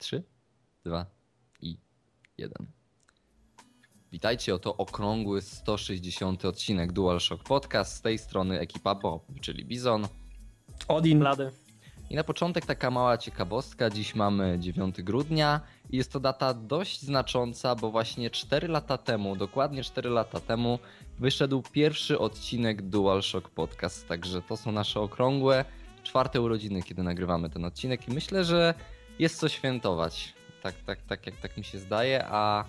3, 2 i 1. Witajcie, oto okrągły 160 odcinek DualShock Podcast. Z tej strony ekipa Bob, czyli Bizon. Odin. Blady. I na początek taka mała ciekawostka. Dziś mamy 9 grudnia i jest to data dość znacząca, bo właśnie 4 lata temu, dokładnie 4 lata temu, wyszedł pierwszy odcinek DualShock Podcast. Także to są nasze okrągłe czwarte urodziny, kiedy nagrywamy ten odcinek i myślę, że jest co świętować. Tak, tak, tak jak tak mi się zdaje, a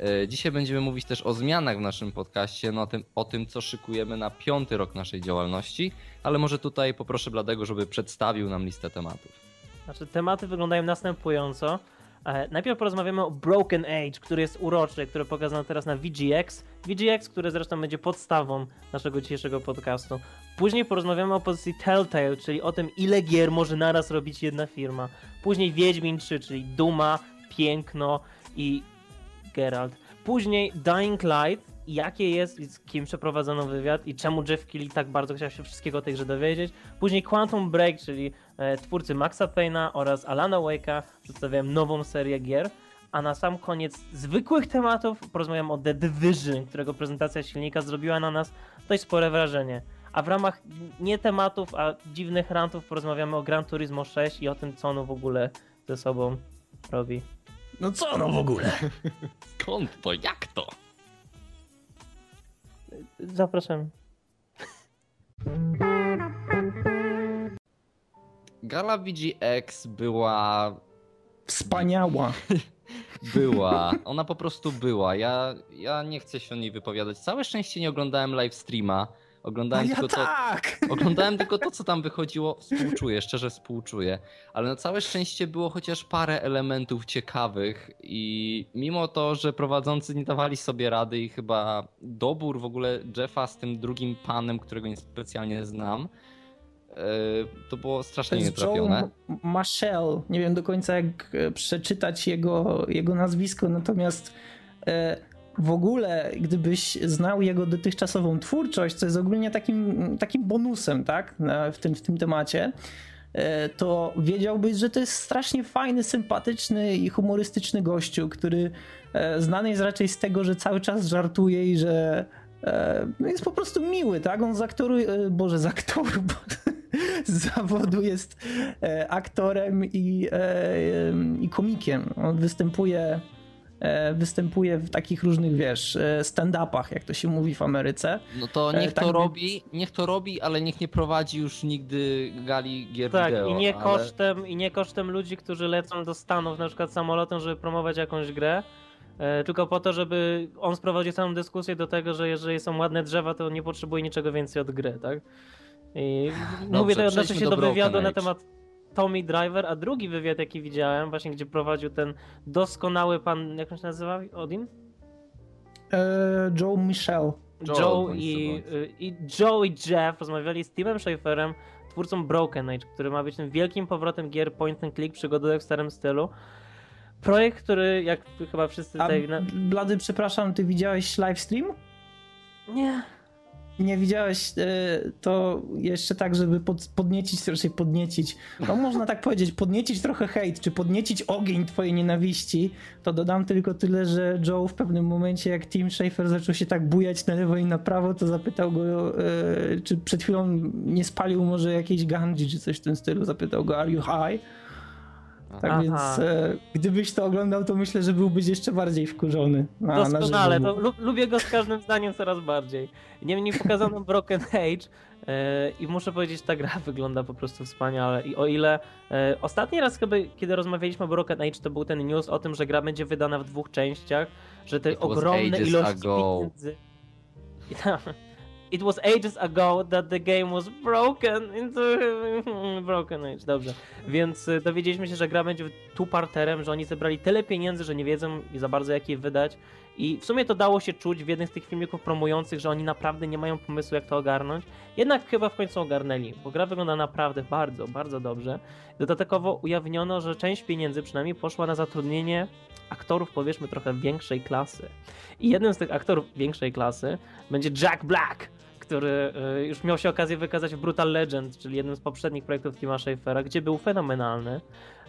e, Dzisiaj będziemy mówić też o zmianach w naszym podcaście, no o tym, o tym, co szykujemy na piąty rok naszej działalności, ale może tutaj poproszę Bladego, żeby przedstawił nam listę tematów. Znaczy, tematy wyglądają następująco. E, Najpierw porozmawiamy o Broken Age, który jest uroczy, który pokazano teraz na VGX. VGX, który zresztą będzie podstawą naszego dzisiejszego podcastu. Później porozmawiamy o pozycji Telltale, czyli o tym, ile gier może naraz robić jedna firma. Później Wiedźmin 3, czyli Duma, Piękno i Geralt. Później Dying Light, jakie jest i z kim przeprowadzono wywiad i czemu Jeff Keighley tak bardzo chciał się wszystkiego o tej grze dowiedzieć. Później Quantum Break, czyli e, twórcy Maxa Payne'a oraz Alana Wake'a przedstawiają nową serię gier. A na sam koniec zwykłych tematów porozmawiam o The Division, którego prezentacja silnika zrobiła na nas dość spore wrażenie. A w ramach nie tematów, a dziwnych rantów porozmawiamy o Gran Turismo 6 i o tym, co ono w ogóle ze sobą robi. No co no w ogóle? Skąd to? Jak to? Zapraszam. Gala VGX była. Wspaniała. Była. Ona po prostu była. Ja, ja nie chcę się o niej wypowiadać. Całe szczęście nie oglądałem live streama. Oglądałem ja tylko to. tak! Oglądałem tylko to, co tam wychodziło. Współczuję, szczerze współczuję. Ale na całe szczęście było chociaż parę elementów ciekawych i mimo to, że prowadzący nie dawali sobie rady i chyba dobór w ogóle Jeffa z tym drugim panem, którego niespecjalnie znam, e, to było To strasznie Joe nietrafione. M- Machel. Nie wiem do końca jak e, przeczytać jego, jego nazwisko, natomiast e, w ogóle gdybyś znał jego dotychczasową twórczość, co jest ogólnie takim, takim bonusem tak, w, tym, w tym temacie, e, to wiedziałbyś, że to jest strasznie fajny, sympatyczny i humorystyczny gościu, który e, znany jest raczej z tego, że cały czas żartuje i że e, no jest po prostu miły, tak? On z aktoru, boże, z aktoru, z zawodu jest aktorem i, i komikiem. On występuje, występuje w takich różnych, wiesz, e, stand-upach, jak to się mówi w Ameryce. No to E, niech tak to więc- robi, niech to robi, ale niech nie prowadzi już nigdy gali gier Tak, wideo. i nie, ale... kosztem, i nie kosztem ludzi, którzy lecą do Stanów na przykład samolotem, żeby promować jakąś grę, e, tylko po to, żeby on sprowadził całą dyskusję do tego, że jeżeli są ładne drzewa, to nie potrzebuje niczego więcej od gry, tak? I mówię to odnoszę się do wywiadu na temat Tommy Driver, a drugi wywiad, jaki widziałem, właśnie gdzie prowadził ten doskonały pan, jak on się nazywa? Odin? E, Joe Michel. Joe bądź i, bądź. i Joe i Jeff rozmawiali z Timem Schaferem, twórcą Broken Age, który ma być tym wielkim powrotem gier point and click przygodowych w starym stylu. Projekt, który jak chyba wszyscy A tutaj... Blady, przepraszam, ty widziałeś live stream? Nie. Nie widziałeś e, to jeszcze tak, żeby pod, podniecić, raczej podniecić, no można tak powiedzieć, podniecić trochę hejt, czy podniecić ogień twojej nienawiści, to dodam tylko tyle, że Joe w pewnym momencie, jak Tim Schafer zaczął się tak bujać na lewo i na prawo, to zapytał go, e, czy przed chwilą nie spalił może jakiejś gandzi, czy coś w tym stylu, zapytał go, are you high? Tak Aha. więc e, gdybyś to oglądał, to myślę, że byłbyś jeszcze bardziej wkurzony. Na, na Doskonale, to lu- lubię go z każdym zdaniem coraz bardziej. Niemniej pokazano Broken Age e, i muszę powiedzieć, ta gra wygląda po prostu wspaniale. I o ile e, ostatni raz chyba, kiedy rozmawialiśmy o Broken Age, to był ten news o tym, że gra będzie wydana w dwóch częściach, że te It ogromne ilości ago. pieniędzy... It was ages ago that the game was broken into Broken Age, dobrze. Więc y, dowiedzieliśmy się, że gra będzie two-parterem, że oni zebrali tyle pieniędzy, że nie wiedzą za bardzo jak je wydać. I w sumie to dało się czuć w jednych z tych filmików promujących, że oni naprawdę nie mają pomysłu jak to ogarnąć. Jednak chyba w końcu ogarnęli, bo gra wygląda naprawdę bardzo, bardzo dobrze. Dodatkowo ujawniono, że część pieniędzy przynajmniej poszła na zatrudnienie aktorów powiedzmy trochę większej klasy. I jednym z tych aktorów większej klasy będzie Jack Black, który y, już miał się okazję wykazać w Brutal Legend, czyli jednym z poprzednich projektów Tima Schafera, gdzie był fenomenalny.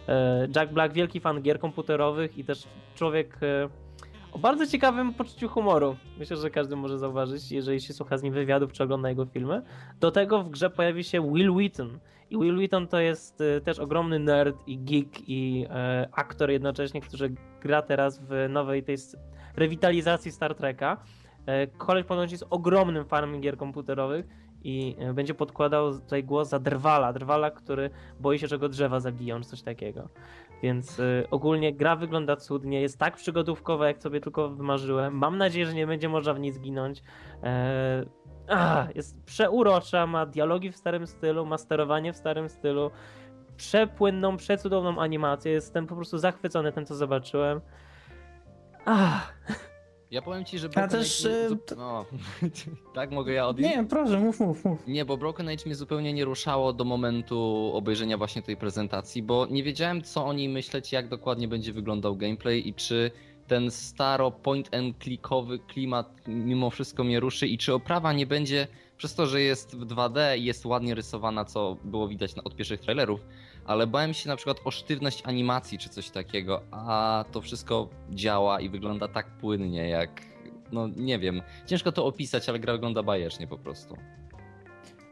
E, Jack Black, wielki fan gier komputerowych i też człowiek e, o bardzo ciekawym poczuciu humoru. Myślę, że każdy może zauważyć, jeżeli się słucha z nim wywiadów czy ogląda jego filmy. Do tego w grze pojawi się Will Wheaton. I Will Wheaton to jest e, też ogromny nerd i geek i e, aktor jednocześnie, który gra teraz w nowej tej rewitalizacji Star Treka. E, koleś ponoć jest ogromnym fanem gier komputerowych i będzie podkładał tutaj głos za drwala, drwala, który boi się, że go drzewa zabiją, czy coś takiego. Więc y, ogólnie gra wygląda cudnie, jest tak przygodówkowa, jak sobie tylko wymarzyłem. Mam nadzieję, że nie będzie można w niej zginąć. E, ach, jest przeurocza, ma dialogi w starym stylu, ma sterowanie w starym stylu, przepłynną, przecudowną animację. Jestem po prostu zachwycony tym, co zobaczyłem. Ach. Ja powiem ci, że Broken też, Age... Mnie... No, tak mogę ja odnieść? Nie, proszę, mów, mów, mów. Nie, bo Broken Age mnie zupełnie nie ruszało do momentu obejrzenia właśnie tej prezentacji, bo nie wiedziałem co o niej myśleć, jak dokładnie będzie wyglądał gameplay i czy ten staro point and clickowy klimat mimo wszystko mnie ruszy i czy oprawa nie będzie przez to, że jest w 2D i jest ładnie rysowana, co było widać od pierwszych trailerów, ale bałem się na przykład o sztywność animacji czy coś takiego, a to wszystko działa i wygląda tak płynnie jak, no nie wiem, ciężko to opisać, ale gra wygląda bajecznie po prostu.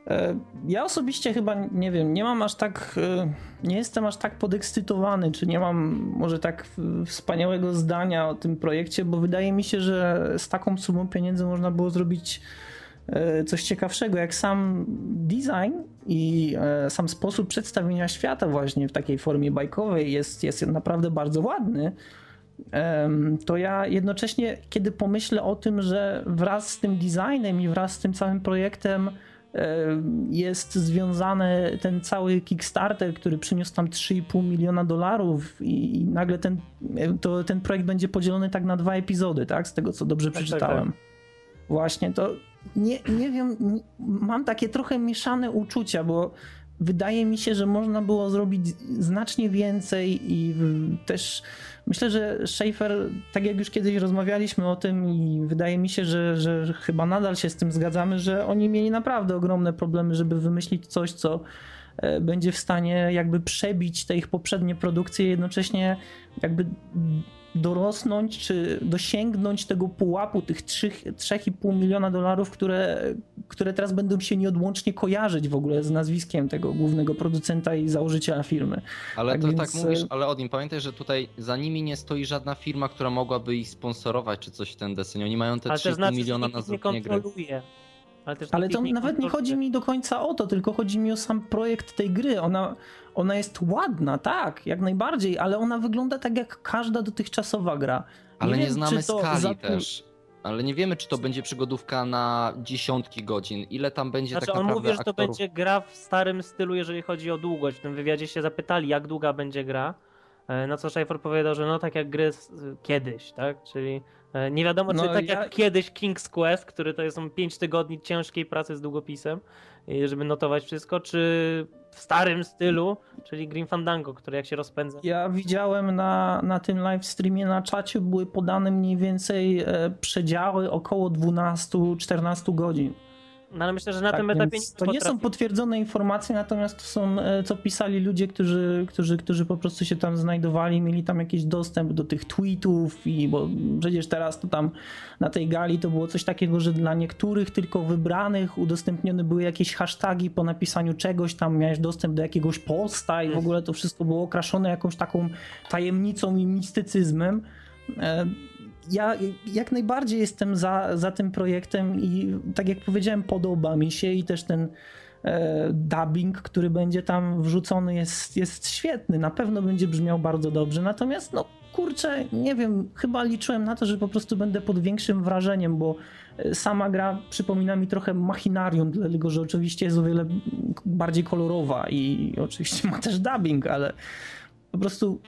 E, ja osobiście chyba nie wiem, nie mam aż tak, e, nie jestem aż tak podekscytowany, czy nie mam może tak wspaniałego zdania o tym projekcie, bo wydaje mi się, że z taką sumą pieniędzy można było zrobić E, coś ciekawszego, jak sam design i e, sam sposób przedstawienia świata właśnie w takiej formie bajkowej jest, jest naprawdę bardzo ładny, to ja jednocześnie, kiedy pomyślę o tym, że wraz z tym designem i wraz z tym całym projektem jest związany ten cały Kickstarter, który przyniósł tam 3,5 miliona dolarów i nagle ten, to, ten projekt będzie podzielony tak na dwa epizody, tak? Z tego, co dobrze tak, przeczytałem. Tak, tak. Właśnie, to nie, nie wiem, mam takie trochę mieszane uczucia, bo wydaje mi się, że można było zrobić znacznie więcej i też myślę, że Schaefer, tak jak już kiedyś rozmawialiśmy o tym i wydaje mi się, że, że chyba nadal się z tym zgadzamy, że oni mieli naprawdę ogromne problemy, żeby wymyślić coś, co e, będzie w stanie jakby przebić te ich poprzednie produkcje, jednocześnie jakby dorosnąć, czy dosięgnąć tego pułapu, tych 3,5 miliona dolarów, które, które teraz będą się nieodłącznie kojarzyć w ogóle z nazwiskiem tego głównego producenta i założyciela firmy. Ale tak to więc... tak mówisz, ale od nim pamiętaj, że tutaj za nimi nie stoi żadna firma, która mogłaby ich sponsorować, czy coś w ten deseń. Oni mają te 3,5 znaczy, miliona na zrobienie gry. Ale, ale to nawet nie chodzi mi do końca o to, tylko chodzi mi o sam projekt tej gry. Ona, ona jest ładna, tak, jak najbardziej, ale ona wygląda tak jak każda dotychczasowa gra. Nie ale wiem, nie znamy skali za... też. Ale nie wiemy, czy to będzie przygodówka na dziesiątki godzin. Ile tam będzie znaczy, tak naprawdę on mówi, że to będzie gra w starym stylu, jeżeli chodzi o długość. W tym wywiadzie się zapytali, jak długa będzie gra. E, na co Schaefer powiedział, że no tak jak gry kiedyś, tak? Czyli nie wiadomo, no, czy tak ja... jak kiedyś King's Quest, który to są 5 tygodni ciężkiej pracy z długopisem, żeby notować wszystko, czy w starym stylu, czyli Green Fandango, który jak się rozpędza. Ja widziałem na, na tym live streamie na czacie były podane mniej więcej e, przedziały około 12-14 godzin. No ale myślę, że na tak, tym etapie nie To nie są potwierdzone informacje, natomiast to są, e, co pisali ludzie, którzy, którzy, którzy po prostu się tam znajdowali, mieli tam jakiś dostęp do tych tweetów i bo przecież teraz to tam na tej gali to było coś takiego, że dla niektórych tylko wybranych udostępnione były jakieś hasztagi po napisaniu czegoś, tam miałeś dostęp do jakiegoś posta i w ogóle to wszystko było okraszone jakąś taką tajemnicą i mistycyzmem. E, ja jak najbardziej jestem za, za tym projektem i tak jak powiedziałem, podoba mi się i też ten e, dubbing, który będzie tam wrzucony jest, jest świetny, na pewno będzie brzmiał bardzo dobrze, natomiast no kurczę, nie wiem, chyba liczyłem na to, że po prostu będę pod większym wrażeniem, bo e, sama gra przypomina mi trochę machinarium, dlatego że oczywiście jest o wiele bardziej kolorowa i oczywiście ma też dubbing, ale po prostu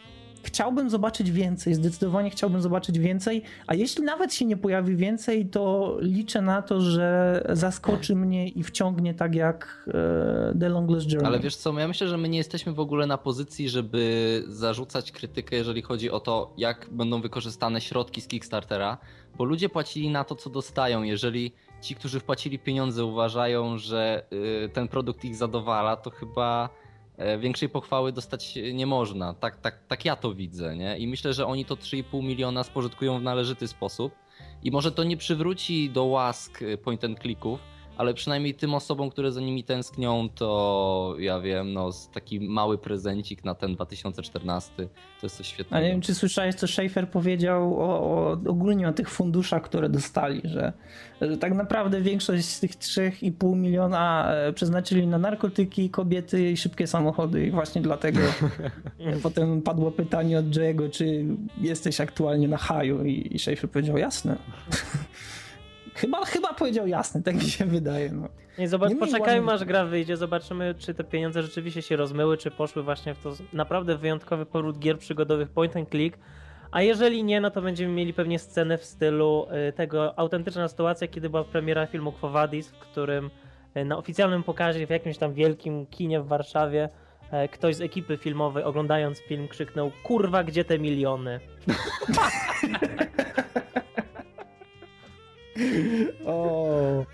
chciałbym zobaczyć więcej, zdecydowanie chciałbym zobaczyć więcej, a jeśli nawet się nie pojawi więcej, to liczę na to, że zaskoczy mnie i wciągnie tak jak e, The Longless Journey. Ale wiesz co, ja myślę, że my nie jesteśmy w ogóle na pozycji, żeby zarzucać krytykę, jeżeli chodzi o to, jak będą wykorzystane środki z Kickstartera, bo ludzie płacili na to, co dostają. Jeżeli ci, którzy wpłacili pieniądze uważają, że y, ten produkt ich zadowala, to chyba większej pochwały dostać nie można. Tak, tak, tak ja to widzę, nie? I myślę, że oni to 3,5 miliona spożytkują w należyty sposób. I może to nie przywróci do łask e, point and clicków, ale przynajmniej tym osobom, które za nimi tęsknią, to ja wiem, no taki mały prezencik na ten 2014 to jest coś świetnego. A nie wiem, czy słyszałeś, co Schaefer powiedział o, o, ogólnie o tych funduszach, które dostali, że, że tak naprawdę większość z tych 3,5 miliona e, przeznaczyli na narkotyki, kobiety i szybkie samochody i właśnie dlatego potem padło pytanie od Jay'ego, czy jesteś aktualnie na haju i, i Schaefer powiedział jasne. Chyba, chyba powiedział jasne, tak mi się wydaje. No. Nie, zobacz, Nie poczekajmy aż gra wyjdzie, zobaczymy czy te pieniądze rzeczywiście się rozmyły, czy poszły właśnie w to naprawdę wyjątkowy poród gier przygodowych point and click. A jeżeli nie, no to będziemy mieli pewnie scenę w stylu y, tego autentyczna sytuacja, kiedy była premiera filmu Quo Vadis, w którym y, na oficjalnym pokazie w jakimś tam wielkim kinie w Warszawie e, ktoś z ekipy filmowej oglądając film krzyknął kurwa gdzie te miliony? O.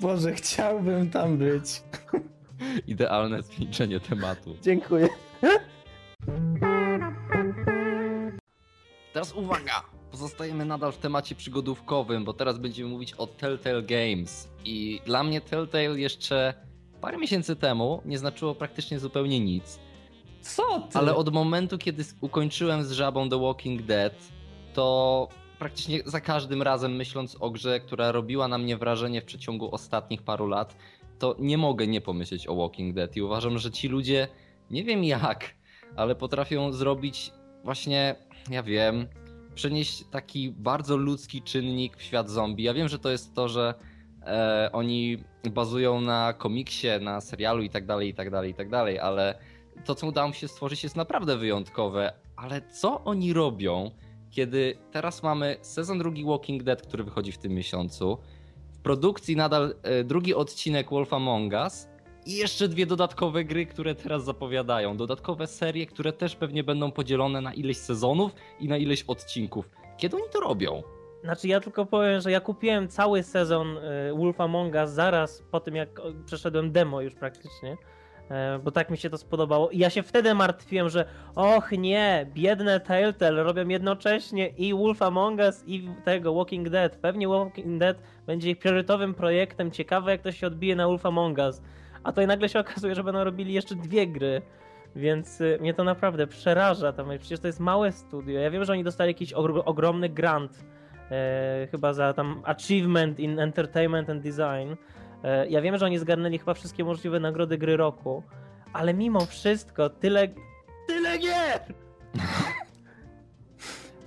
Boże, chciałbym tam być. Idealne zwieńczenie tematu. Dziękuję. Teraz uwaga! Pozostajemy nadal w temacie przygodówkowym, bo teraz będziemy mówić o Telltale Games. I dla mnie Telltale jeszcze parę miesięcy temu nie znaczyło praktycznie zupełnie nic. Co ty? Ale od momentu, kiedy ukończyłem z żabą The Walking Dead, to praktycznie za każdym razem myśląc o grze, która robiła na mnie wrażenie w przeciągu ostatnich paru lat, to nie mogę nie pomyśleć o Walking Dead i uważam, że ci ludzie, nie wiem jak, ale potrafią zrobić właśnie, ja wiem, przenieść taki bardzo ludzki czynnik w świat zombie. Ja wiem, że to jest to, że e, oni bazują na komiksie, na serialu i tak dalej, i tak dalej, i tak dalej, ale to, co udało mi się stworzyć, jest naprawdę wyjątkowe. Ale co oni robią, kiedy teraz mamy sezon drugi Walking Dead, który wychodzi w tym miesiącu, w produkcji nadal e, drugi odcinek Wolf Among Us i jeszcze dwie dodatkowe gry, które teraz zapowiadają. Dodatkowe serie, które też pewnie będą podzielone na ileś sezonów i na ileś odcinków. Kiedy oni to robią? Znaczy ja tylko powiem, że ja kupiłem cały sezon y, Wolf Among Us zaraz po tym jak przeszedłem demo już praktycznie, e, bo tak mi się to spodobało i ja się wtedy martwiłem, że och nie, biedne Telltale robią jednocześnie i Wolf Among Us i tego Walking Dead. Pewnie Walking Dead będzie ich priorytetowym projektem, ciekawe jak to się odbije na Wolf Among Us. A to i nagle się okazuje, że będą robili jeszcze dwie gry. Więc y, mnie to naprawdę przeraża. Tam, przecież to jest małe studio. Ja wiem, że oni dostali jakiś ogr- ogromny grant e, chyba za tam achievement in entertainment and design. E, ja wiem, że oni zgarnęli chyba wszystkie możliwe nagrody gry roku, ale mimo wszystko tyle tyle gier!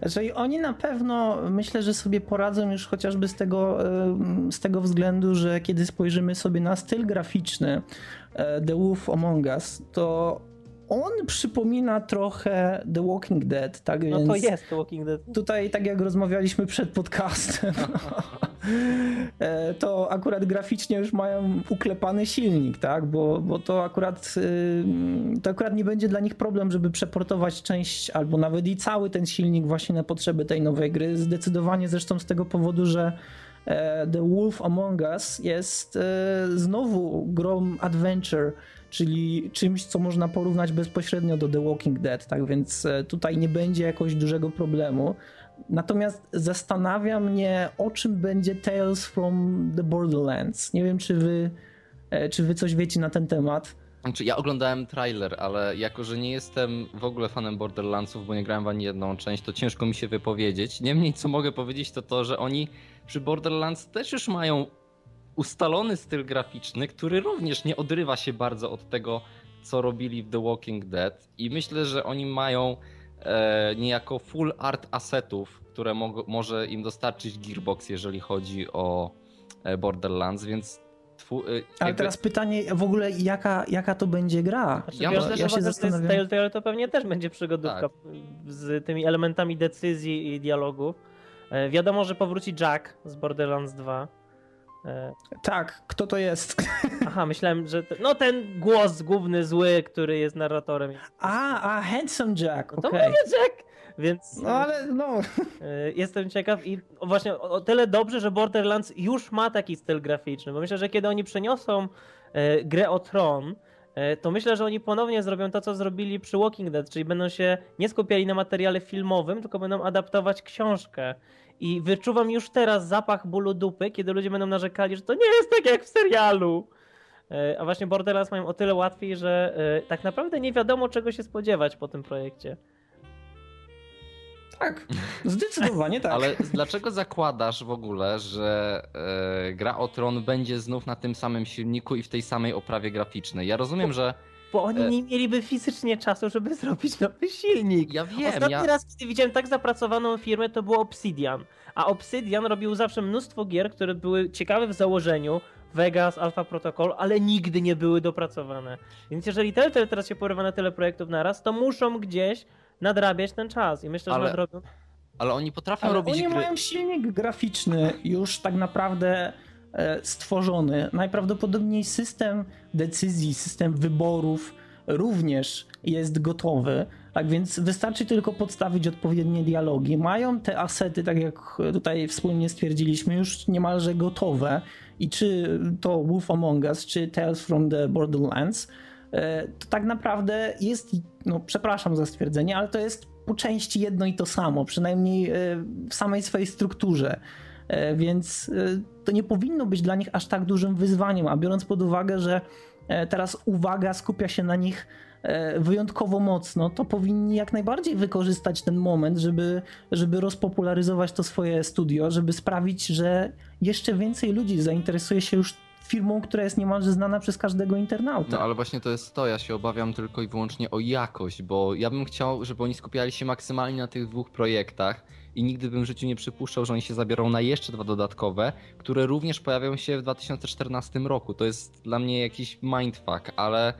Znaczy, oni na pewno myślę, że sobie poradzą już chociażby z tego, em, z tego względu, że kiedy spojrzymy sobie na styl graficzny e, The Wolf Among Us, to on przypomina trochę The Walking Dead, tak No to jest The Walking Dead. tutaj tak jak rozmawialiśmy przed podcastem, e, to akurat graficznie już mają uklepany silnik, tak? Bo, bo to akurat y, to akurat nie będzie dla nich problem, żeby przeportować część albo nawet i cały ten silnik właśnie na potrzeby tej nowej gry. Zdecydowanie zresztą z tego powodu, że The Wolf Among Us jest e, znowu grą adventure, czyli czymś, co można porównać bezpośrednio do The Walking Dead, tak więc e, tutaj nie będzie jakoś dużego problemu. Natomiast zastanawia mnie, o czym będzie Tales from the Borderlands. Nie wiem, czy wy, e, czy wy coś wiecie na ten temat. Znaczy, ja oglądałem trailer, ale jako, że nie jestem w ogóle fanem Borderlandsów, bo nie grałem w ani jedną część, to ciężko mi się wypowiedzieć. Niemniej, co mogę powiedzieć, to to, że oni przy Borderlands też już mają ustalony styl graficzny, który również nie odrywa się bardzo od tego, co robili w The Walking Dead. I myślę, że oni mają e, niejako full art assetów, które mo- może im dostarczyć Gearbox, jeżeli chodzi o e, Borderlands, więc. Twu, e, Ale jakby- teraz pytanie w ogóle, jaka, jaka to będzie gra? Znaczy, Ja ja biorąc że pod uwagę, że to jest zastanawiam- Telltale, to pewnie też będzie przygodówka Tak. z tymi elementami decyzji i dialogów. E, wiadomo, że powróci Jack z Borderlands 2. E, Tak, kto to jest? aha, myślałem, że... To, no ten głos główny, zły, który jest narratorem. A, a Handsome Jack, No to okej. mówię Jack! Więc No ale no, e, jestem ciekaw i właśnie o, tyle dobrze, że Borderlands już ma taki styl graficzny, bo myślę, że kiedy oni przeniosą grę o Tron, to myślę, że oni ponownie zrobią to, co zrobili przy Walking Dead, czyli będą się nie skupiali na materiale filmowym, tylko będą adaptować książkę. I wyczuwam już teraz zapach bólu dupy, kiedy ludzie będą narzekali, że to nie jest tak jak w serialu. E, A właśnie Borderlands mają o tyle łatwiej, że e, tak naprawdę nie wiadomo czego się spodziewać po tym projekcie. tak, zdecydowanie tak. Ale dlaczego zakładasz w ogóle, że e, gra o Tron będzie znów na tym samym silniku i w tej samej oprawie graficznej? Ja rozumiem, że Bo oni E. nie mieliby fizycznie czasu, żeby zrobić nowy silnik. ja wiem, Ostatni ja, raz, kiedy widziałem tak zapracowaną firmę, to było Obsidian. A Obsidian robił zawsze mnóstwo gier, które były ciekawe w założeniu, Vegas, Alpha Protocol, ale nigdy nie były dopracowane. Więc jeżeli Telltale teraz się porywa na tyle projektów naraz, to muszą gdzieś nadrabiać ten czas. I myślę, że Ale- nadrobią. ale oni potrafią Ale robić oni gry. mają silnik graficzny już tak naprawdę stworzony. Najprawdopodobniej system decyzji, system wyborów również jest gotowy. Tak więc wystarczy tylko podstawić odpowiednie dialogi. Mają te asety, tak jak tutaj wspólnie stwierdziliśmy, już niemalże gotowe. I czy to Wolf Among Us, czy Tales from the Borderlands, e, to tak naprawdę jest, no przepraszam za stwierdzenie, ale to jest po części jedno i to samo, przynajmniej e, w samej swojej strukturze. E, Więc e, to nie powinno być dla nich aż tak dużym wyzwaniem, a biorąc pod uwagę, że e, teraz uwaga skupia się na nich wyjątkowo mocno, to powinni jak najbardziej wykorzystać ten moment, żeby, żeby rozpopularyzować to swoje studio, żeby sprawić, że jeszcze więcej ludzi zainteresuje się już firmą, która jest niemalże znana przez każdego internauta. No ale właśnie to jest to, ja się obawiam tylko i wyłącznie o jakość, bo ja bym chciał, żeby oni skupiali się maksymalnie na tych dwóch projektach i nigdy bym w życiu nie przypuszczał, że oni się zabiorą na jeszcze dwa dodatkowe, które również pojawią się w 2014 roku. To jest dla mnie jakiś mindfuck, ale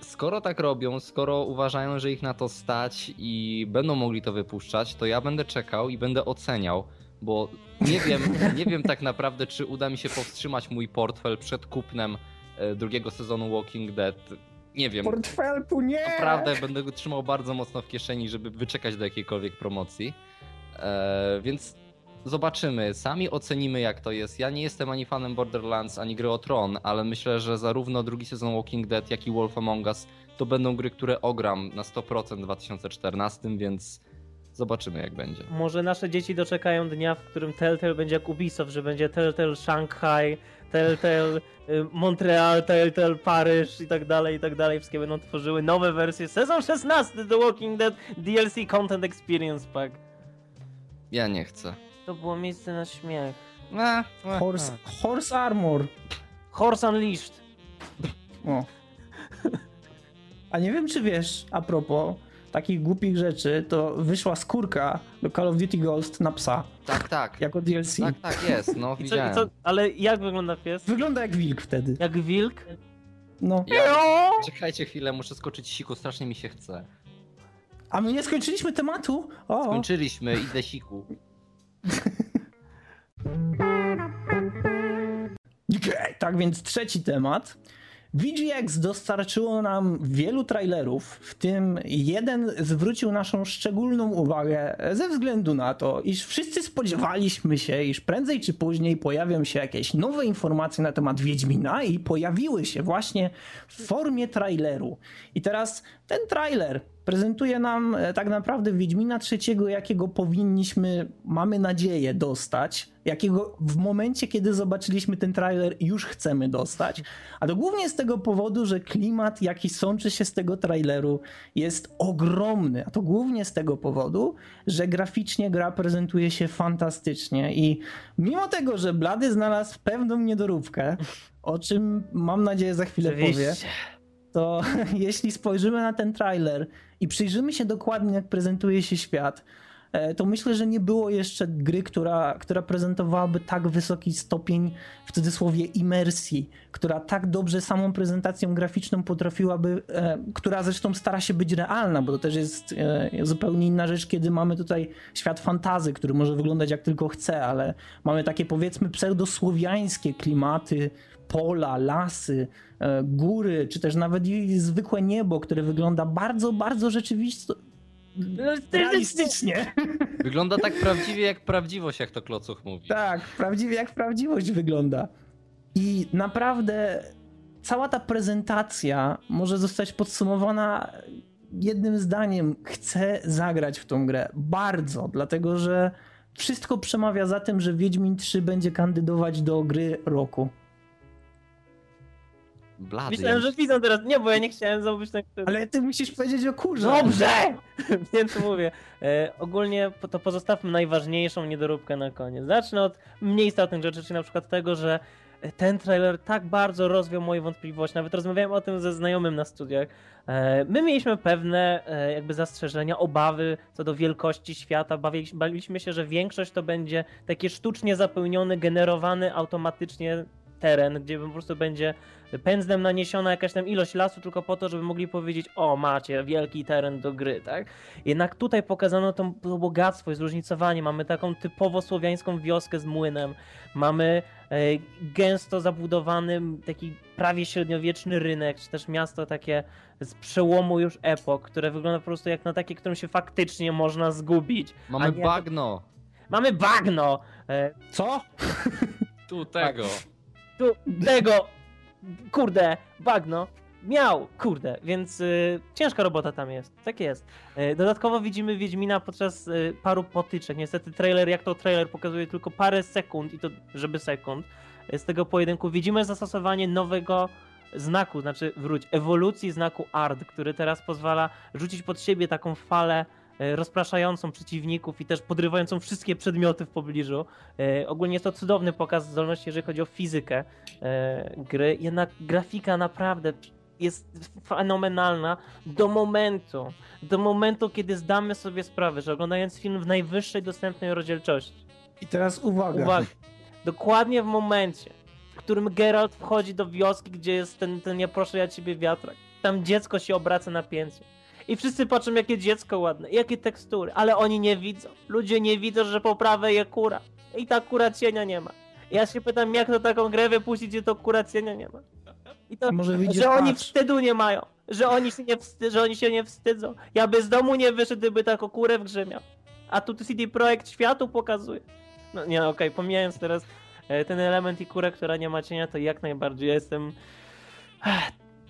skoro tak robią, skoro uważają, że ich na to stać i będą mogli to wypuszczać, to ja będę czekał i będę oceniał, bo nie wiem, nie wiem tak naprawdę, czy uda mi się powstrzymać mój portfel przed kupnem e, drugiego sezonu Walking Dead. Nie wiem. Portfelku nie! Naprawdę będę go trzymał bardzo mocno w kieszeni, żeby wyczekać do jakiejkolwiek promocji. E, więc zobaczymy. Sami ocenimy, jak to jest. Ja nie jestem ani fanem Borderlands, ani gry o Tron, ale myślę, że zarówno drugi sezon Walking Dead, jak i Wolf Among Us to będą gry, które ogram na 100% w 2014, więc zobaczymy, jak będzie. Może nasze dzieci doczekają dnia, w którym Telltale będzie jak Ubisoft, że będzie Telltale Shanghai, Telltale y, Montreal, Telltale Paryż i tak dalej, i tak dalej. Wszystkie będą tworzyły nowe wersje. Sezon 16 The Walking Dead DLC Content Experience Pack. Ja nie chcę. To było miejsce na śmiech. Horse, e. horse Armor. Horse Unleashed. O. A nie wiem, czy wiesz, a propos takich głupich rzeczy, to wyszła skórka do Call of Duty Ghost na psa, Tak, tak. jako DLC. Tak, tak jest, no I co, i widziałem. co, ale jak wygląda pies? Wygląda jak wilk wtedy. Jak wilk? No. Ja... Czekajcie chwilę, muszę skoczyć siku, strasznie mi się chce. A my nie skończyliśmy tematu? O, Skończyliśmy, idę siku. Tak więc trzeci temat. VGX dostarczyło nam wielu trailerów, w tym jeden zwrócił naszą szczególną uwagę ze względu na to, iż wszyscy spodziewaliśmy się, iż prędzej czy później pojawią się jakieś nowe informacje na temat Wiedźmina i pojawiły się właśnie w formie traileru. I teraz ten trailer prezentuje nam e, tak naprawdę Wiedźmina trzeciego, jakiego powinniśmy, mamy nadzieję, dostać, jakiego w momencie, kiedy zobaczyliśmy ten trailer, już chcemy dostać. A to głównie z tego powodu, że klimat, jaki sączy się z tego traileru, jest ogromny. A to głównie z tego powodu, że graficznie gra prezentuje się fantastycznie. I mimo tego, że Blady znalazł pewną niedoróbkę, o czym mam nadzieję za chwilę powie Oczywiście. to jeśli spojrzymy na ten trailer i przyjrzymy się dokładnie, jak prezentuje się świat, to myślę, że nie było jeszcze gry, która, która prezentowałaby tak wysoki stopień, w cudzysłowie, imersji, która tak dobrze samą prezentacją graficzną potrafiłaby, e, która zresztą stara się być realna, bo to też jest e, zupełnie inna rzecz, kiedy mamy tutaj świat fantazy, który może wyglądać jak tylko chce, ale mamy takie powiedzmy pseudosłowiańskie klimaty, pola, lasy, e, góry, czy też nawet i zwykłe niebo, które wygląda bardzo, bardzo rzeczywisto, realistycznie. Wygląda tak prawdziwie jak prawdziwość, jak to Klocuch mówi. Tak, prawdziwie jak prawdziwość wygląda. I naprawdę cała ta prezentacja może zostać podsumowana jednym zdaniem. Chcę zagrać w tą grę. Bardzo, dlatego że wszystko przemawia za tym, że Wiedźmin 3 będzie kandydować do gry roku. Blady. Myślałem, że widzą teraz. Nie, bo ja nie chciałem na który. Ale ty musisz powiedzieć o kurze. Dobrze! Więc mówię. E, ogólnie to pozostawmy najważniejszą niedoróbkę na koniec. Zacznę od mniej istotnych rzeczy, czyli na przykład tego, że ten trailer tak bardzo rozwiał moje wątpliwości. Nawet rozmawiałem o tym ze znajomym na studiach. E, My mieliśmy pewne e, jakby zastrzeżenia, obawy co do wielkości świata. Bawiliśmy, baliśmy się, że większość to będzie taki sztucznie zapełniony, generowany automatycznie teren, gdzie po prostu będzie pędzlem naniesiona jakaś tam ilość lasu tylko po to, żeby mogli powiedzieć, o macie wielki teren do gry, tak? Jednak tutaj pokazano to, to bogactwo i zróżnicowanie. Mamy taką typowo słowiańską wioskę z młynem, mamy e, gęsto zabudowany taki prawie średniowieczny rynek, czy też miasto takie z przełomu już epok, które wygląda po prostu jak na takie, którym się faktycznie można zgubić. Mamy bagno. Mamy bagno! E, Co? Tu tego. Tu tego, kurde, bagno, miał, kurde, więc y, ciężka robota tam jest, tak jest. Y, dodatkowo widzimy Wiedźmina podczas y, paru potyczek, niestety trailer, jak to trailer pokazuje tylko parę sekund i to żeby sekund y, z tego pojedynku. Widzimy zastosowanie nowego znaku, znaczy wróć, ewolucji znaku ARD, który teraz pozwala rzucić pod siebie taką falę rozpraszającą przeciwników i też podrywającą wszystkie przedmioty w pobliżu. E, ogólnie jest to cudowny pokaz zdolności, jeżeli chodzi o fizykę e, gry. Jednak grafika naprawdę jest fenomenalna do momentu, do momentu, kiedy zdamy sobie sprawę, że oglądając film w najwyższej dostępnej rozdzielczości, I teraz uwaga. uwaga, dokładnie w momencie, w którym Geralt wchodzi do wioski, gdzie jest ten, ten ja proszę ja ciebie wiatrak, tam dziecko się obraca na pięcie. I wszyscy patrzą, jakie dziecko ładne, jakie tekstury, ale oni nie widzą. Ludzie nie widzą, że po prawej jest kura. I ta kura cienia nie ma. Ja się pytam, jak to taką grę wypuścić, gdzie to kura cienia nie ma. I to, może wyjdzie że oni patch? wstydu nie mają. Że oni się nie, wsty- że oni się nie wstydzą. Ja by z domu nie wyszedł, gdyby taką kurę w grze miał. A tu CD Projekt światu pokazuje. No nie, no, okej, pomijając teraz e, ten element i kurę, która nie ma cienia, to jak najbardziej jestem...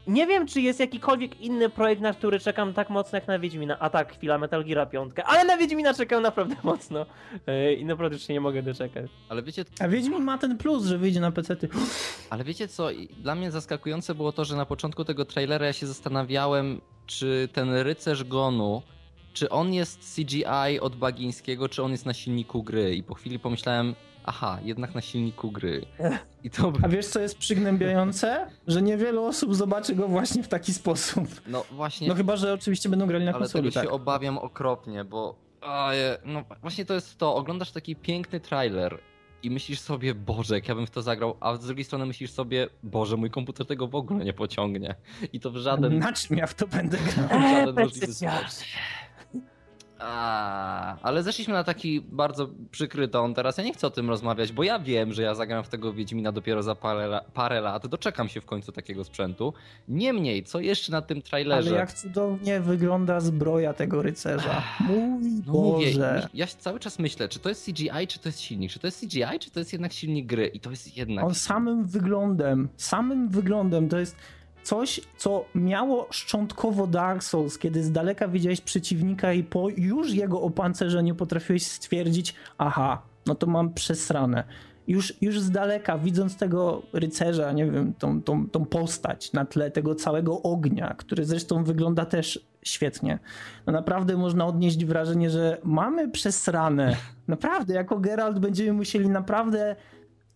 Nie wiem, czy jest jakikolwiek inny projekt, na który czekam tak mocno jak na Wiedźmina. A tak, chwila, Metal Gear 5. Ale na Wiedźmina czekam naprawdę mocno. E, I naprawdę już się nie mogę doczekać. Ale wiecie, A Wiedźmin ma ten plus, że wyjdzie na pecety. ale wiecie co? Dla mnie zaskakujące było to, że na początku tego trailera ja się zastanawiałem, czy ten rycerz Gonu, czy on jest CGI od Bagińskiego, czy on jest na silniku gry. I po chwili pomyślałem, aha, jednak na silniku gry. I to A wiesz, co jest przygnębiające? Że niewiele osób zobaczy go właśnie w taki sposób. No właśnie, No chyba, że oczywiście będą grali na ale konsoli, tego tak. się obawiam okropnie, bo no właśnie to jest to, oglądasz taki piękny trailer i myślisz sobie, Boże, jak ja bym w to zagrał, a z drugiej strony myślisz sobie, Boże, mój komputer tego w ogóle nie pociągnie. I to w żaden, Na czym ja w to będę grał? w żaden możliwy sposób. A, ale zeszliśmy na taki bardzo przykry ton teraz. Ja nie chcę o tym rozmawiać, bo ja wiem, że ja zagram w tego Wiedźmina dopiero za parę, parę lat. Doczekam się w końcu takiego sprzętu. Niemniej, co jeszcze na tym Ale trailerze? jak cudownie wygląda zbroja tego rycerza. Mój No mówię, Boże. ja cały czas myślę, czy to jest CGI, czy to jest silnik. Czy to jest CGI, czy to jest jednak silnik gry. I to jest jednak. On samym wyglądem, samym wyglądem to jest coś, co miało szczątkowo Dark Souls, kiedy z daleka widziałeś przeciwnika i po już jego opancerzeniu potrafiłeś stwierdzić, aha, no to mam przesrane. Już, już z daleka, widząc tego rycerza, nie wiem, tą, tą, tą postać na tle tego całego ognia, który zresztą wygląda też świetnie, no naprawdę można odnieść wrażenie, że mamy przesrane. Naprawdę, jako Geralt będziemy musieli naprawdę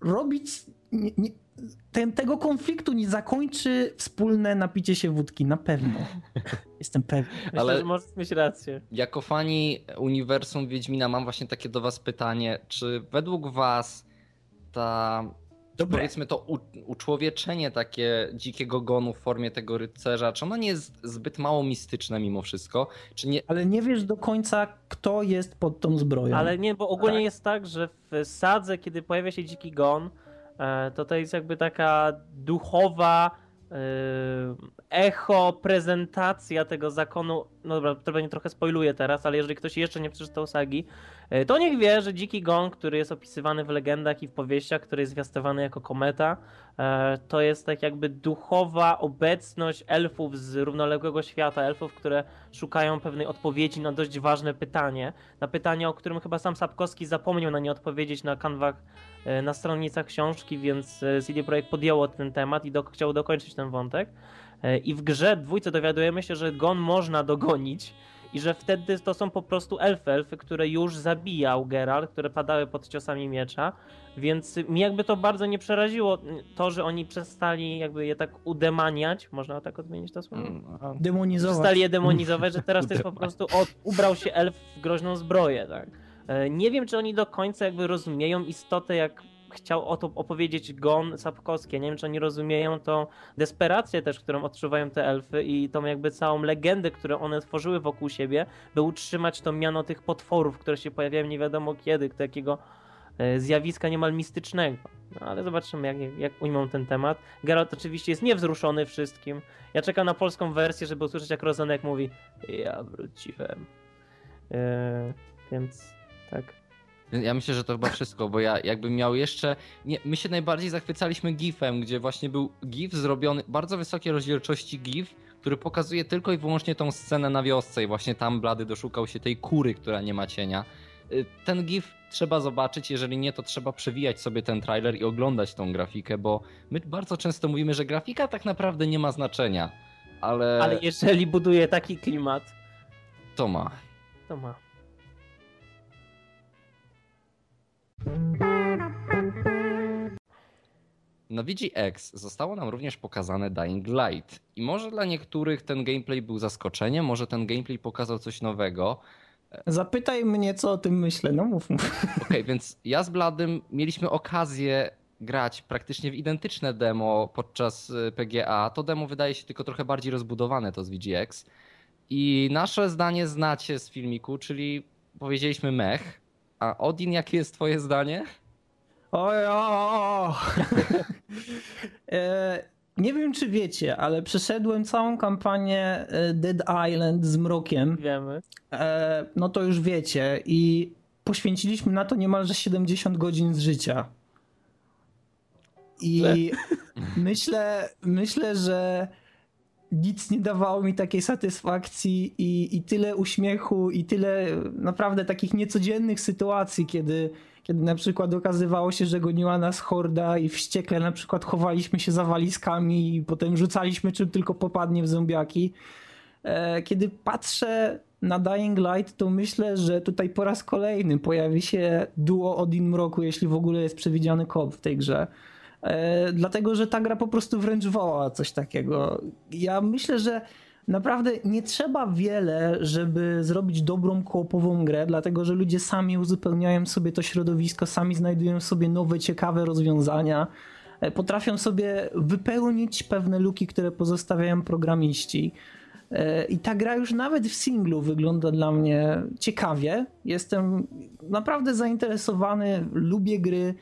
robić. Nie, nie, ten, tego konfliktu nie zakończy wspólne napicie się wódki, na pewno. Jestem pewien. Myślę, Ale- że możesz mieć rację. Jako fani uniwersum Wiedźmina mam właśnie takie do was pytanie, czy według was ta Dobre. powiedzmy to u, uczłowieczenie takie dzikiego gonu w formie tego rycerza, czy ono nie jest zbyt mało mistyczne mimo wszystko? Czy nie, Ale nie wiesz do końca, kto jest pod tą zbroją. Ale nie, bo ogólnie Tak. jest tak, że w sadze, kiedy pojawia się dziki gon, to to jest jakby taka duchowa e, echo prezentacja tego zakonu. No dobra, to pewnie trochę spoiluję teraz, ale jeżeli ktoś jeszcze nie przeczytał sagi, e, to niech wie, że Dziki Gong, który jest opisywany w legendach i w powieściach, który jest zwiastowany jako kometa, e, to jest tak jakby duchowa obecność elfów z równoległego świata, elfów, które szukają pewnej odpowiedzi na dość ważne pytanie, na pytanie, o którym chyba sam Sapkowski zapomniał na nie odpowiedzieć na kanwach, e, na stronnicach książki, więc CD Projekt podjęło ten temat i do, chciał dokończyć ten wątek. E, I w grze dwójce dowiadujemy się, że Gon można dogonić i że wtedy to są po prostu elfy, elfy, które już zabijał Geralt, które padały pod ciosami miecza, więc mi jakby to bardzo nie przeraziło to, że oni przestali jakby je tak udemaniać, można tak odmienić to słowo? Mm, Demonizować. Przestali je demonizować, że teraz to jest po prostu od, ubrał się elf w groźną zbroję, tak. E, nie wiem, czy oni do końca jakby rozumieją istotę, jak chciał o to opowiedzieć Gon Sapkowski. Nie wiem, czy oni rozumieją tą desperację też, którą odczuwają te elfy i tą jakby całą legendę, którą one tworzyły wokół siebie, by utrzymać to miano tych potworów, które się pojawiają nie wiadomo kiedy, takiego e, zjawiska niemal mistycznego. No ale zobaczymy, jak, jak ujmą ten temat. Geralt oczywiście jest niewzruszony wszystkim. Ja czekam na polską wersję, żeby usłyszeć, jak Rozenek mówi ja wróciłem. Yy, więc tak. Ja myślę, że to chyba wszystko, bo ja jakbym miał jeszcze. Nie, my się najbardziej zachwycaliśmy GIFem, gdzie właśnie był GIF zrobiony, bardzo wysokiej rozdzielczości GIF, który pokazuje tylko i wyłącznie tą scenę na wiosce i właśnie tam Blady doszukał się tej kury, która nie ma cienia. Y, ten GIF trzeba zobaczyć, jeżeli nie, to trzeba przewijać sobie ten trailer i oglądać tą grafikę, bo my bardzo często mówimy, że grafika tak naprawdę nie ma znaczenia, ale. Ale jeżeli buduje taki klimat. To ma. To ma. Na VGX zostało nam również pokazane Dying Light. I może dla niektórych ten gameplay był zaskoczeniem, może ten gameplay pokazał coś nowego. Zapytaj mnie, co o tym myślę. No mów. Okej, okay, więc ja z Bladym mieliśmy okazję grać praktycznie w identyczne demo podczas y, PGA. To demo wydaje się tylko trochę bardziej rozbudowane to z VGX. I nasze zdanie znacie z filmiku, czyli powiedzieliśmy mech. A Odin, jakie jest twoje zdanie? Oj, o, o. e, nie wiem, czy wiecie, ale przeszedłem całą kampanię e, Dead Island z Mrokiem. Wiemy. E, no to już wiecie. I poświęciliśmy na to niemalże 70 godzin z życia. I myślę, myślę, że nic nie dawało mi takiej satysfakcji i, i tyle uśmiechu i tyle naprawdę takich niecodziennych sytuacji, kiedy, kiedy na przykład okazywało się, że goniła nas horda i wściekle na przykład chowaliśmy się za walizkami i potem rzucaliśmy czym tylko popadnie w zombiaki. E, kiedy patrzę na Dying Light, to myślę, że tutaj po raz kolejny pojawi się duo Odin Mroku, jeśli w ogóle jest przewidziany kod w tej grze. E, dlatego że ta gra po prostu wręcz woła coś takiego. Ja myślę, że naprawdę nie trzeba wiele, żeby zrobić dobrą koopową grę, dlatego że ludzie sami uzupełniają sobie to środowisko, sami znajdują sobie nowe, ciekawe rozwiązania, e, potrafią sobie wypełnić pewne luki, które pozostawiają programiści. E, I ta gra już nawet w singlu wygląda dla mnie ciekawie. Jestem naprawdę zainteresowany, lubię gry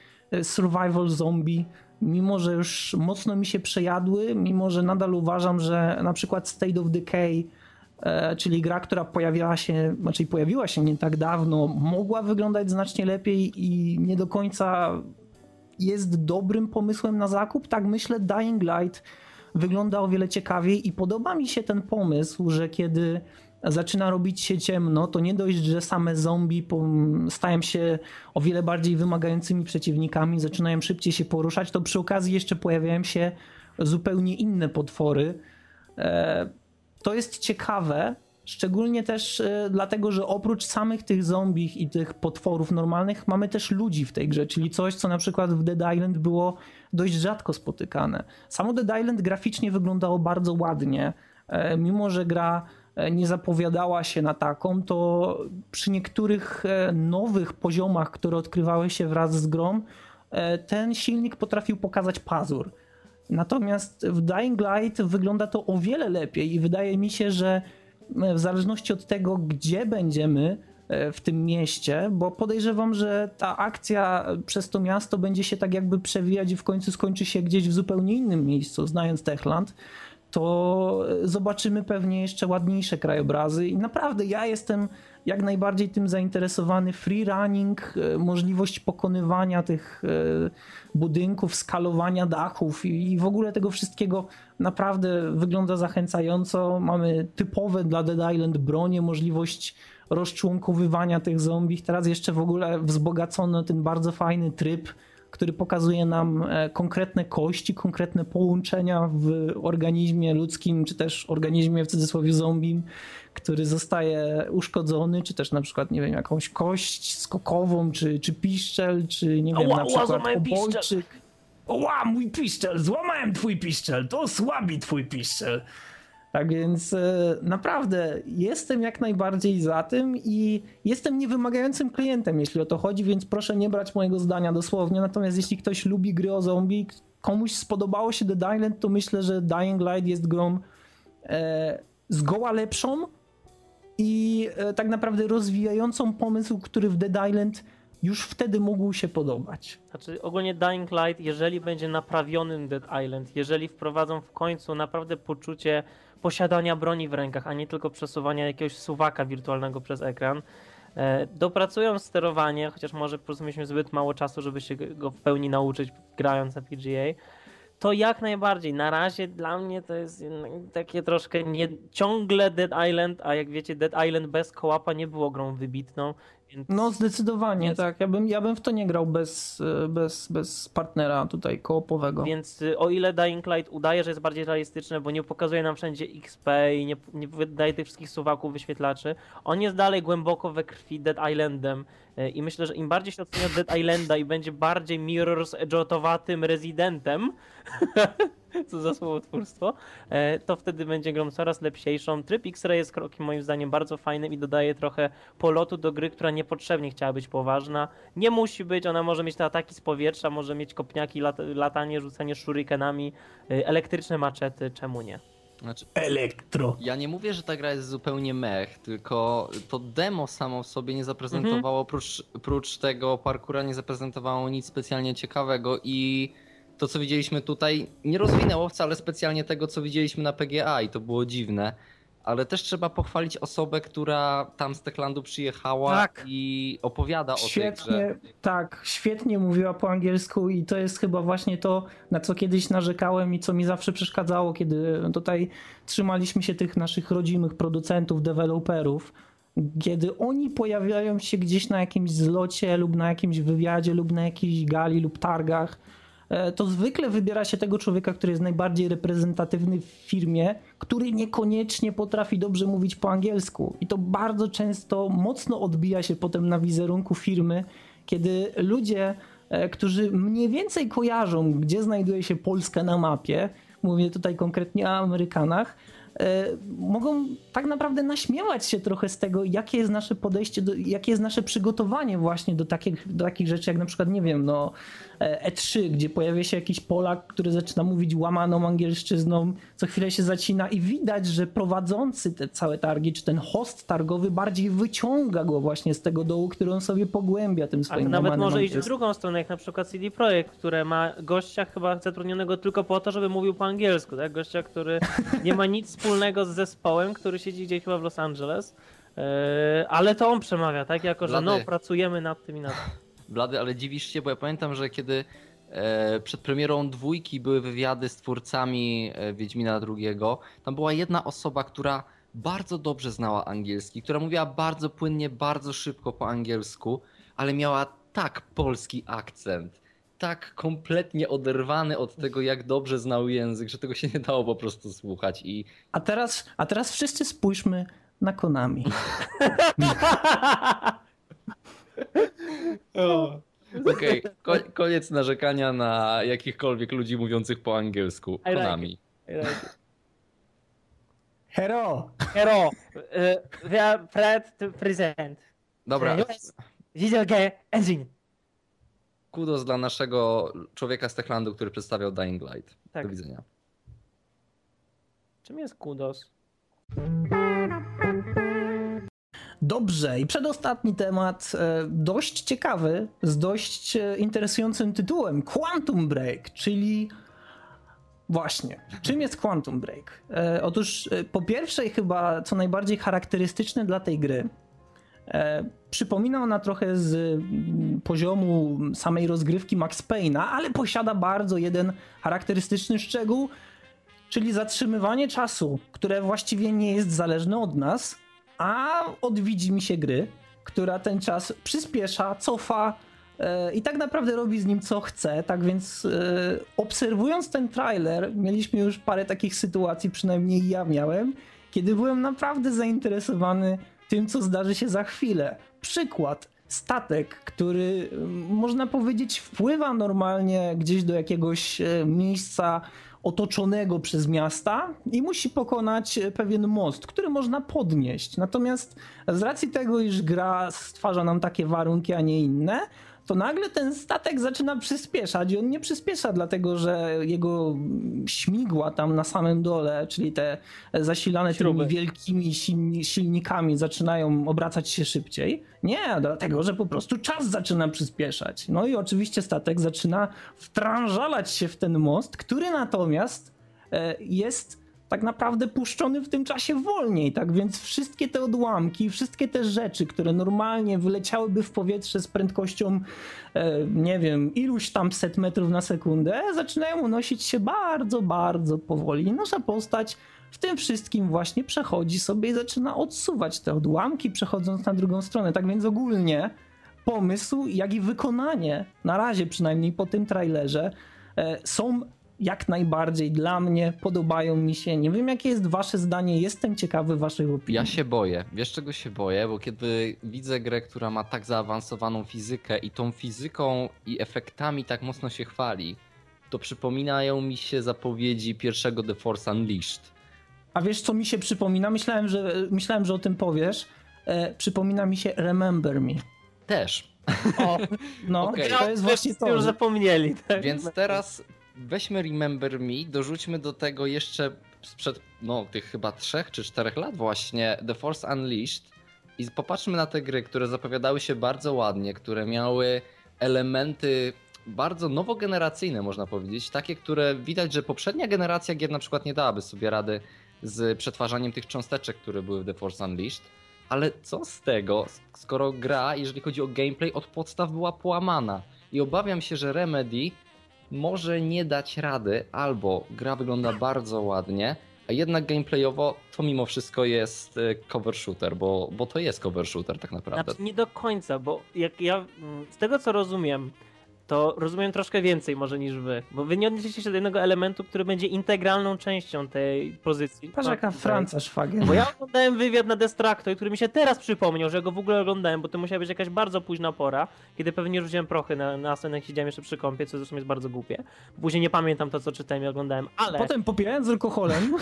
survival zombie mimo że już mocno mi się przejadły, mimo że nadal uważam, że na przykład State of Decay, e, czyli gra, która pojawiła się, znaczy pojawiła się nie tak dawno, mogła wyglądać znacznie lepiej i nie do końca jest dobrym pomysłem na zakup, tak myślę Dying Light wygląda o wiele ciekawiej i podoba mi się ten pomysł, że kiedy zaczyna robić się ciemno, to nie dość, że same zombie stają się o wiele bardziej wymagającymi przeciwnikami, zaczynają szybciej się poruszać, to przy okazji jeszcze pojawiają się zupełnie inne potwory. E, to jest ciekawe, szczególnie też e, dlatego, że oprócz samych tych zombich i tych potworów normalnych, mamy też ludzi w tej grze, czyli coś, co na przykład w Dead Island było dość rzadko spotykane. Samo Dead Island graficznie wyglądało bardzo ładnie, e, mimo że gra nie zapowiadała się na taką, to przy niektórych e, nowych poziomach, które odkrywały się wraz z grą, e, ten silnik potrafił pokazać pazur. Natomiast w Dying Light wygląda to o wiele lepiej i wydaje mi się, że w zależności od tego, gdzie będziemy w tym mieście, bo podejrzewam, że ta akcja przez to miasto będzie się tak jakby przewijać i w końcu skończy się gdzieś w zupełnie innym miejscu, znając Techland, to zobaczymy pewnie jeszcze ładniejsze krajobrazy i naprawdę ja jestem jak najbardziej tym zainteresowany. Free running, e, możliwość pokonywania tych e, budynków, skalowania dachów i w ogóle tego wszystkiego naprawdę wygląda zachęcająco. Mamy typowe dla Dead Island bronie, możliwość rozczłonkowywania tych zombie. Teraz jeszcze w ogóle wzbogacono ten bardzo fajny tryb który pokazuje nam e, konkretne kości, konkretne połączenia w organizmie ludzkim, czy też organizmie w cudzysłowie zombie, który zostaje uszkodzony, czy też na przykład, nie wiem, jakąś kość skokową, czy, czy piszczel, czy nie wiem, na przykład ała, obojczyk. Ła, mój piszczel, złamałem twój piszczel, to słabi twój piszczel. Tak więc e, naprawdę jestem jak najbardziej za tym i jestem niewymagającym klientem, jeśli o to chodzi, więc proszę nie brać mojego zdania dosłownie. Natomiast jeśli ktoś lubi gry o zombie, komuś spodobało się The Island, to myślę, że Dying Light jest grą e, zgoła lepszą i e, tak naprawdę rozwijającą pomysł, który w Dead Island już wtedy mógł się podobać. Znaczy ogólnie Dying Light, jeżeli będzie naprawionym Dead Island, jeżeli wprowadzą w końcu naprawdę poczucie posiadania broni w rękach, a nie tylko przesuwania jakiegoś suwaka wirtualnego przez ekran, e, dopracują sterowanie, chociaż może po prostu mieliśmy zbyt mało czasu, żeby się go w pełni nauczyć grając na PGA, to jak najbardziej. Na razie dla mnie to jest takie troszkę nie, ciągle Dead Island, a jak wiecie Dead Island bez kołapa nie było grą wybitną. No zdecydowanie, Więc... tak. Ja bym, ja bym w to nie grał bez, bez, bez partnera tutaj kołopowego. Więc y, o ile Dying Light udaje, że jest bardziej realistyczne, bo nie pokazuje nam wszędzie XP i nie, nie wydaje tych wszystkich suwaków, wyświetlaczy, on jest dalej głęboko we krwi Dead Islandem y, i myślę, że im bardziej się ocenia Dead Islanda i będzie bardziej Mirror's Edge'otowatym rezydentem, co za słowotwórstwo, e, to wtedy będzie grą coraz lepsiejszą. Tryb X-Ray jest krokiem moim zdaniem bardzo fajnym i dodaje trochę polotu do gry, która niepotrzebnie chciała być poważna. Nie musi być, ona może mieć te ataki z powietrza, może mieć kopniaki, lat latanie, rzucanie shurikenami, e, elektryczne maczety, czemu nie? Znaczy, Elektro. Ja nie mówię, że ta gra jest zupełnie mech, tylko to demo samo w sobie nie zaprezentowało, mhm. oprócz, oprócz tego parkura nie zaprezentowało nic specjalnie ciekawego i to, co widzieliśmy tutaj, nie rozwinęło wcale specjalnie tego, co widzieliśmy na PGA i to było dziwne. Ale też trzeba pochwalić osobę, która tam z Techlandu przyjechała tak. i opowiada świetnie, o tej grze. Tak, świetnie mówiła po angielsku i to jest chyba właśnie to, na co kiedyś narzekałem i co mi zawsze przeszkadzało, kiedy tutaj trzymaliśmy się tych naszych rodzimych producentów, deweloperów, kiedy oni pojawiają się gdzieś na jakimś zlocie lub na jakimś wywiadzie lub na jakiejś gali lub targach, to zwykle wybiera się tego człowieka, który jest najbardziej reprezentatywny w firmie, który niekoniecznie potrafi dobrze mówić po angielsku. I to bardzo często mocno odbija się potem na wizerunku firmy, kiedy ludzie, e, którzy mniej więcej kojarzą, gdzie znajduje się Polska na mapie, mówię tutaj konkretnie o Amerykanach, E, mogą tak naprawdę naśmiewać się trochę z tego, jakie jest nasze podejście, do, jakie jest nasze przygotowanie właśnie do takich, do takich rzeczy, jak na przykład, nie wiem, no E3, e gdzie pojawia się jakiś Polak, który zaczyna mówić łamaną angielszczyzną, co chwilę się zacina i widać, że prowadzący te całe targi, czy ten host targowy bardziej wyciąga go właśnie z tego dołu, który on sobie pogłębia tym swoim A nawet może iść w drugą stronę, jak na przykład CD Projekt, które ma gościa chyba zatrudnionego tylko po to, żeby mówił po angielsku, tak? Gościa, który nie ma nic wspólnego z zespołem, który siedzi gdzieś chyba w Los Angeles. Yy, ale to on przemawia, tak? Jako, że no, pracujemy nad tym i nad tym. Blady, ale dziwisz się, bo ja pamiętam, że kiedy e, przed premierą dwójki były wywiady z twórcami e, Wiedźmina II, tam była jedna osoba, która bardzo dobrze znała angielski, która mówiła bardzo płynnie, bardzo szybko po angielsku, ale miała tak polski akcent, tak kompletnie oderwany od tego, jak dobrze znał język, że tego się nie dało po prostu słuchać. I... A, teraz, a teraz wszyscy spójrzmy na Konami. Okej, okay. koniec narzekania na jakichkolwiek ludzi mówiących po angielsku. Konami. Hero! Hero! Uh, we are proud to present. Dobra. Video game engine. Kudos dla naszego człowieka z Techlandu, który przedstawiał Dying Light. Tak. Do widzenia. Czym jest kudos? Dobrze, i przedostatni temat, e, dość ciekawy, z dość e, interesującym tytułem Quantum Break, czyli Właśnie. Czym jest Quantum Break? E, otóż po pierwsze chyba co najbardziej charakterystyczne dla tej gry, przypomina ona trochę z mm, poziomu samej rozgrywki Max Payne'a, ale posiada bardzo jeden charakterystyczny szczegół, czyli zatrzymywanie czasu, które właściwie nie jest zależne od nas, a od mi się gry, która ten czas przyspiesza, cofa, E, i tak naprawdę robi z nim co chce. Tak więc e, obserwując ten trailer, mieliśmy już parę takich sytuacji, przynajmniej ja miałem, kiedy byłem naprawdę zainteresowany tym, co zdarzy się za chwilę. Przykład. Statek, który można powiedzieć wpływa normalnie gdzieś do jakiegoś e, miejsca otoczonego przez miasta i musi pokonać pewien most, który można podnieść. Natomiast z racji tego, iż gra stwarza nam takie warunki, a nie inne, to nagle ten statek zaczyna przyspieszać i on nie przyspiesza dlatego, że jego śmigła tam na samym dole, czyli te zasilane Śruby. tymi wielkimi silnikami zaczynają obracać się szybciej. Nie, dlatego, że po prostu czas zaczyna przyspieszać. No i oczywiście statek zaczyna wtrążalać się w ten most, który natomiast e, jest tak naprawdę puszczony w tym czasie wolniej, tak więc wszystkie te odłamki, wszystkie te rzeczy, które normalnie wyleciałyby w powietrze z prędkością, e, nie wiem, iluś tam set metrów na sekundę, zaczynają unosić się bardzo, bardzo powoli. Nasza postać w tym wszystkim właśnie przechodzi sobie i zaczyna odsuwać te odłamki, przechodząc na drugą stronę. Tak więc ogólnie pomysł, jak i wykonanie, na razie przynajmniej po tym trailerze, e, są jak najbardziej dla mnie, podobają mi się. Nie wiem, jakie jest wasze zdanie, jestem ciekawy waszych opinii. Ja się boję. Wiesz, czego się boję? Bo kiedy widzę grę, która ma tak zaawansowaną fizykę i tą fizyką i efektami tak mocno się chwali, to przypominają mi się zapowiedzi pierwszego The Force Unleashed. A wiesz, co mi się przypomina? Myślałem, że, myślałem, że o tym powiesz. E, przypomina mi się Remember Me. Też. O, no, okay. to jest właśnie to. Już zapomnieli. Tak? Więc teraz weźmy Remember Me, dorzućmy do tego jeszcze sprzed no, tych chyba trzech czy czterech lat właśnie The Force Unleashed i popatrzmy na te gry, które zapowiadały się bardzo ładnie, które miały elementy bardzo nowogeneracyjne można powiedzieć, takie, które widać, że poprzednia generacja gier na przykład nie dałaby sobie rady z przetwarzaniem tych cząsteczek, które były w The Force Unleashed. Ale co z tego, skoro gra, jeżeli chodzi o gameplay, od podstaw była połamana? I obawiam się, że Remedy może nie dać rady, albo gra wygląda bardzo ładnie, a jednak gameplayowo to mimo wszystko jest e, cover shooter, bo, bo to jest cover shooter tak naprawdę. Znaczy nie do końca, bo jak ja mm, z tego co rozumiem, to rozumiem troszkę więcej może niż wy, bo wy nie odnieśliście się do jednego elementu, który będzie integralną częścią tej pozycji. Patrz jaka Franca szwagier. Bo ja oglądałem wywiad na Destructo, który mi się teraz przypomniał, że go w ogóle oglądałem, bo to musiała być jakaś bardzo późna pora, kiedy pewnie rzuciłem prochy na, na scenę, siedziałem jeszcze przy kąpie, co zresztą jest bardzo głupie. Później nie pamiętam to, co czytałem i oglądałem, ale... Potem popijając alkoholem...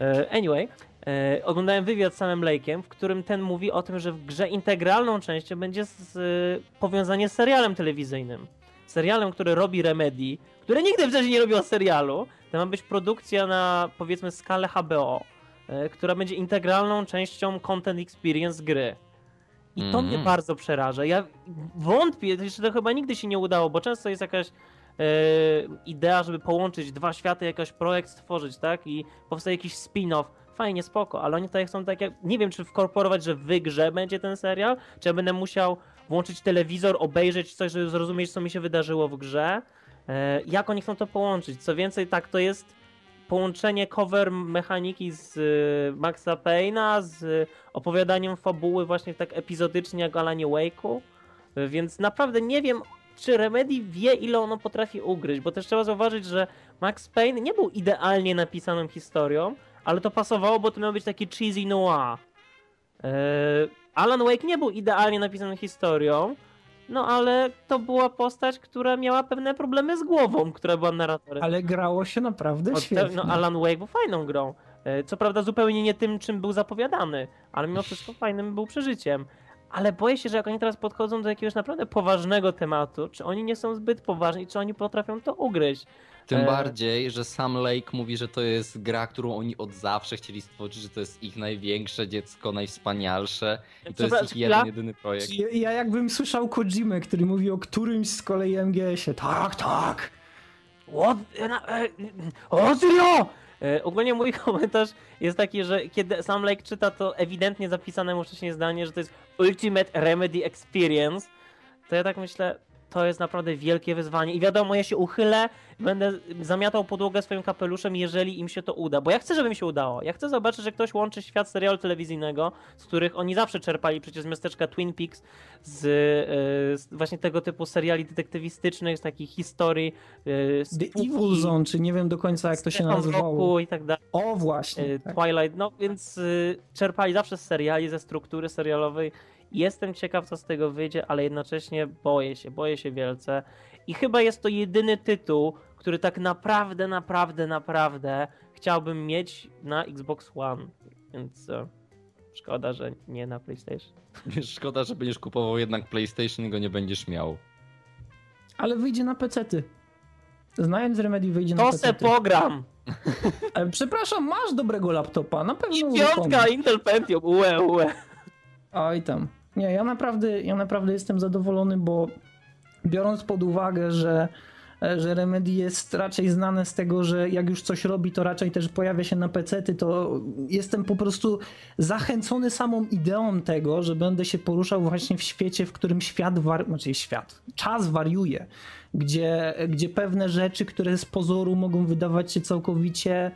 E, anyway, e, oglądałem wywiad z samym Lake'em, w którym ten mówi o tym, że w grze integralną częścią będzie z, e, powiązanie z serialem telewizyjnym. Serialem, który robi Remedy, które nigdy wcześniej nie robiło serialu. To ma być produkcja na powiedzmy skalę HBO, e, która będzie integralną częścią content experience gry. I to mm. mnie bardzo przeraża. Ja wątpię, jeszcze to chyba nigdy się nie udało, bo często jest jakaś E, idea, żeby połączyć dwa światy, jakiś projekt stworzyć, tak? I powstaje jakiś spin-off. Fajnie, spoko, ale oni tutaj chcą tak jak, nie wiem, czy wkorporować, że w grze będzie ten serial, czy ja będę musiał włączyć telewizor, obejrzeć coś, żeby zrozumieć, co mi się wydarzyło w grze. E, jak oni chcą to połączyć? Co więcej, tak, to jest połączenie cover mechaniki z e, Maxa Payne'a z opowiadaniem fabuły właśnie tak epizodycznie jak Alanie Wake'u. Więc naprawdę nie wiem, czy Remedy wie, ile ono potrafi ugryźć, bo też trzeba zauważyć, że Max Payne nie był idealnie napisaną historią, ale to pasowało, bo to miał być taki cheesy noir. Yy, Alan Wake nie był idealnie napisaną historią, no ale to była postać, która miała pewne problemy z głową, która była narratorem. Ale grało się naprawdę Od świetnie. No Alan Wake był fajną grą. Yy, co prawda zupełnie nie tym, czym był zapowiadany, ale mimo wszystko fajnym był przeżyciem ale boję się, że jak oni teraz podchodzą do jakiegoś naprawdę poważnego tematu, czy oni nie są zbyt poważni, czy oni potrafią to ugryźć. Tym e... bardziej, że sam Lake mówi, że to jest gra, którą oni od zawsze chcieli stworzyć, że to jest ich największe dziecko, najwspanialsze i to jest ich jeden, jedyny projekt. Ja, ja jakbym słyszał Kojimę, który mówi o którymś z kolei MGS-ie. Tak, tak, What? E, o, serio? E, ogólnie mój komentarz jest taki, że kiedy sam Lake czyta to ewidentnie zapisane mu wcześniej zdanie, że to jest Ultimate Remedy Experience, to ja tak myślę, to jest naprawdę wielkie wyzwanie. I wiadomo, ja się uchylę, będę zamiatał podłogę swoim kapeluszem, jeżeli im się to uda. Bo ja chcę, żeby mi się udało. Ja chcę zobaczyć, że ktoś łączy świat serialu telewizyjnego, z których oni zawsze czerpali przecież z miasteczka Twin Peaks, z, yy, z właśnie tego typu seriali detektywistycznych, z takich historii. Yy, The Evil Zone, czy nie wiem do końca jak to się nazywało. i tak dalej. O, właśnie. Yy, tak. Twilight, no więc czerpali zawsze z seriali, ze struktury serialowej Jestem ciekaw, co z tego wyjdzie, ale jednocześnie boję się, boję się wielce. I chyba jest to jedyny tytuł, który tak naprawdę, naprawdę, naprawdę chciałbym mieć na Xbox One. Więc e, szkoda, że nie na PlayStation. Szkoda, że będziesz kupował jednak PlayStation i go nie będziesz miał. Ale wyjdzie na PC-ty. Znając Remedy wyjdzie to na PC. To se pogram! E, przepraszam, masz dobrego laptopa, na pewno I piątka Intel Pentium, ue, ue. Oj tam. Nie, ja naprawdę, ja naprawdę jestem zadowolony, bo biorąc pod uwagę, że, że Remedy jest raczej znane z tego, że jak już coś robi, to raczej też pojawia się na PC-ty, to jestem po prostu zachęcony samą ideą tego, że będę się poruszał właśnie w świecie, w którym świat, war... znaczy świat, czas wariuje, gdzie, gdzie pewne rzeczy, które z pozoru mogą wydawać się całkowicie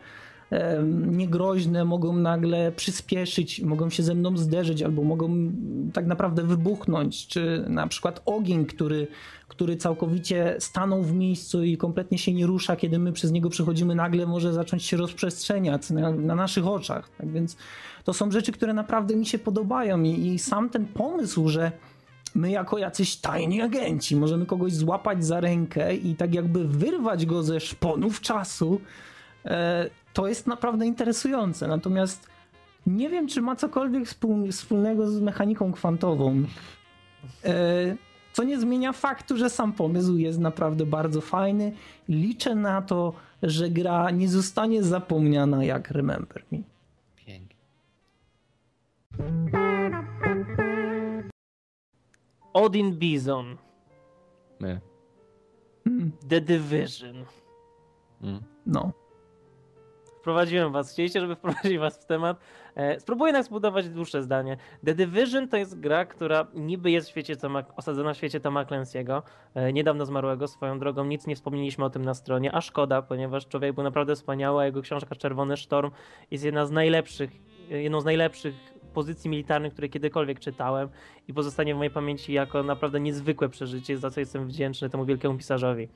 niegroźne, mogą nagle przyspieszyć, mogą się ze mną zderzyć albo mogą tak naprawdę wybuchnąć, czy na przykład ogień, który, który całkowicie stanął w miejscu i kompletnie się nie rusza, kiedy my przez niego przechodzimy, nagle może zacząć się rozprzestrzeniać na, na naszych oczach. Tak więc to są rzeczy, które naprawdę mi się podobają i, i sam ten pomysł, że my jako jacyś tajni agenci możemy kogoś złapać za rękę i tak jakby wyrwać go ze szponów czasu, to jest naprawdę interesujące. Natomiast nie wiem, czy ma cokolwiek wspólnego z mechaniką kwantową. E, co nie zmienia faktu, że sam pomysł jest naprawdę bardzo fajny. Liczę na to, że gra nie zostanie zapomniana jak Remember Me. Pięknie. Odin Bison. My. Hmm. The Division. Mm. No wprowadziłem was. Chcieliście, żeby wprowadzić was w temat. E, spróbuję jednak zbudować dłuższe zdanie. The Division to jest gra, która niby jest w świecie Toma, osadzona w świecie Toma Clancy'ego, e, niedawno zmarłego swoją drogą. Nic nie wspomnieliśmy o tym na stronie, a szkoda, ponieważ człowiek był naprawdę wspaniały, a jego książka Czerwony Sztorm jest jedna z najlepszych, jedną z najlepszych pozycji militarnych, które kiedykolwiek czytałem i pozostanie w mojej pamięci jako naprawdę niezwykłe przeżycie, za co jestem wdzięczny temu wielkiemu pisarzowi.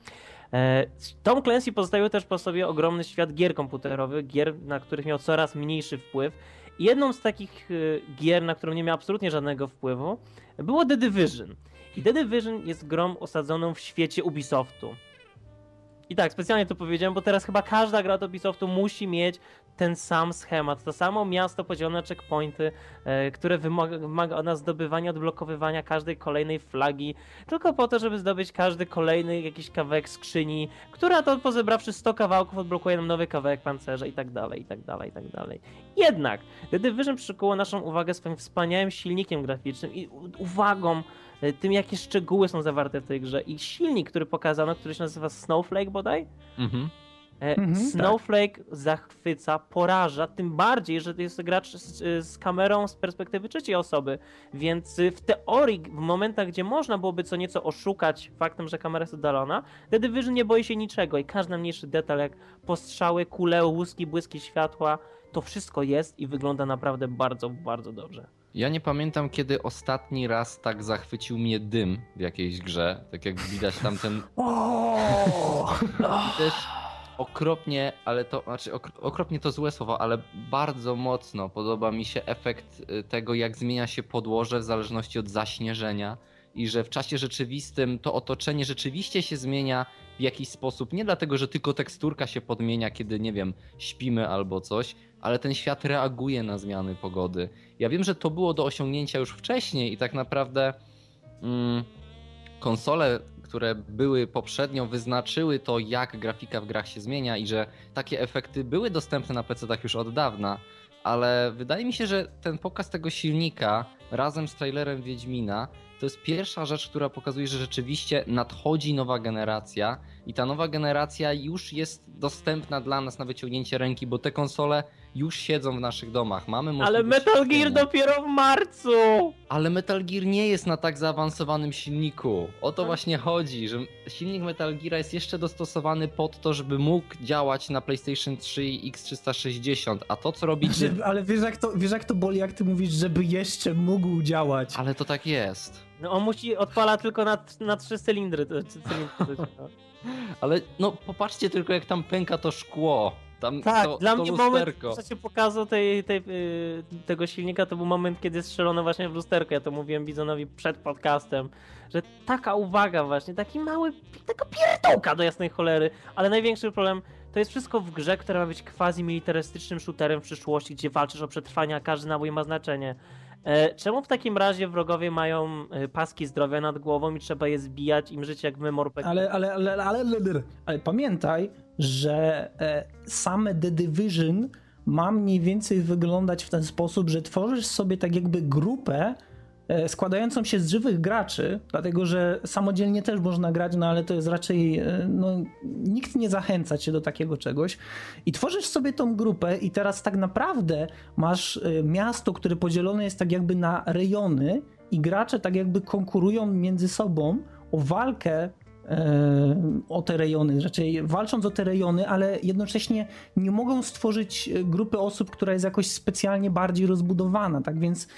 E, Tom Clancy pozostawił też po sobie ogromny świat gier komputerowych, gier, na których miał coraz mniejszy wpływ. I jedną z takich e, gier, na którą nie miał absolutnie żadnego wpływu, było The Division. I The Division jest grą osadzoną w świecie Ubisoftu. I tak, specjalnie to powiedziałem, bo teraz chyba każda gra od Ubisoftu musi mieć ten sam schemat, to samo miasto podzielone checkpointy, e, które wymaga, wymaga od nas zdobywania, odblokowywania każdej kolejnej flagi, tylko po to, żeby zdobyć każdy kolejny jakiś kawałek skrzyni, która to pozebrawszy 100 kawałków odblokuje nam nowy kawałek pancerza i tak dalej, i tak dalej, i tak dalej. Jednak The Division przykuło naszą uwagę swoim wspaniałym silnikiem graficznym i uwagą tym, jakie szczegóły są zawarte w tej grze. I silnik, który pokazano, który się nazywa Snowflake bodaj, mhm. E, mhm, tak. Snowflake tak. zachwyca, poraża, tym bardziej, że to jest gracz z, z, kamerą z perspektywy trzeciej osoby, więc w teorii, w momentach, gdzie można byłoby co nieco oszukać faktem, że kamera jest oddalona, The Division nie boi się niczego i każdy mniejszy detal, jak postrzały, kule, łuski, błyski światła, to wszystko jest i wygląda naprawdę bardzo, bardzo dobrze. Ja nie pamiętam, kiedy ostatni raz tak zachwycił mnie dym w jakiejś grze. Tak jak widać tam ten. Też okropnie, ale to znaczy okropnie to złe słowo, ale bardzo mocno podoba mi się efekt y, tego, jak zmienia się podłoże w zależności od zaśnieżenia i że w czasie rzeczywistym to otoczenie rzeczywiście się zmienia w jakiś sposób. Nie dlatego, że tylko teksturka się podmienia, kiedy nie wiem, śpimy albo coś, ale ten świat reaguje na zmiany pogody. Ja wiem, że to było do osiągnięcia już wcześniej i tak naprawdę. Mm, konsole które były poprzednio, wyznaczyły to, jak grafika w grach się zmienia i że takie efekty były dostępne na PC-tach już od dawna, ale wydaje mi się, że ten pokaz tego silnika razem z trailerem Wiedźmina to jest pierwsza rzecz, która pokazuje, że rzeczywiście nadchodzi nowa generacja i ta nowa generacja już jest dostępna dla nas na wyciągnięcie ręki, bo te konsole już siedzą w naszych domach. Mamy Ale Metal Gear kupienia. dopiero w marcu! Ale Metal Gear nie jest na tak zaawansowanym silniku. O to właśnie chodzi, że silnik Metal Gear jest jeszcze dostosowany pod to, żeby mógł działać na PlayStation 3 i X360, a to co robi... Że, ale wiesz jak, to, wiesz jak to boli, jak ty mówisz, żeby jeszcze mógł działać. Ale to tak jest. No on musi, odpala tylko na, na trzy cylindry. to- cylindry no. Ale no popatrzcie tylko jak tam pęka to szkło. Tam Tak, to, dla to mnie moment, lusterko. w czasie pokazu tej, tej, yy, tego silnika, to był moment, kiedy strzelono właśnie w lusterko. Ja to mówiłem Bizonowi przed podcastem, że taka uwaga właśnie, taki mały, taka pierdółka do jasnej cholery, ale największy problem to jest wszystko w grze, która ma być quasi-militarystycznym shooterem w przyszłości, gdzie walczysz o przetrwanie, a każdy nabój ma znaczenie. E, czemu w takim razie wrogowie mają e, paski zdrowia nad głową i trzeba je zbijać, im żyć jak w MMORPG? Ale, ale, ale, ale, ale, pamiętaj, że e, same The Division ma mniej więcej wyglądać w ten sposób, że tworzysz sobie tak jakby grupę składającą się z żywych graczy, dlatego że samodzielnie też można grać, no ale to jest raczej, e, no, nikt nie zachęca cię do takiego czegoś i tworzysz sobie tą grupę i teraz tak naprawdę masz e, miasto, które podzielone jest tak jakby na rejony i gracze tak jakby konkurują między sobą o walkę e, o te rejony, raczej walcząc o te rejony, ale jednocześnie nie mogą stworzyć e, grupy osób, która jest jakoś specjalnie bardziej rozbudowana. Tak więc e,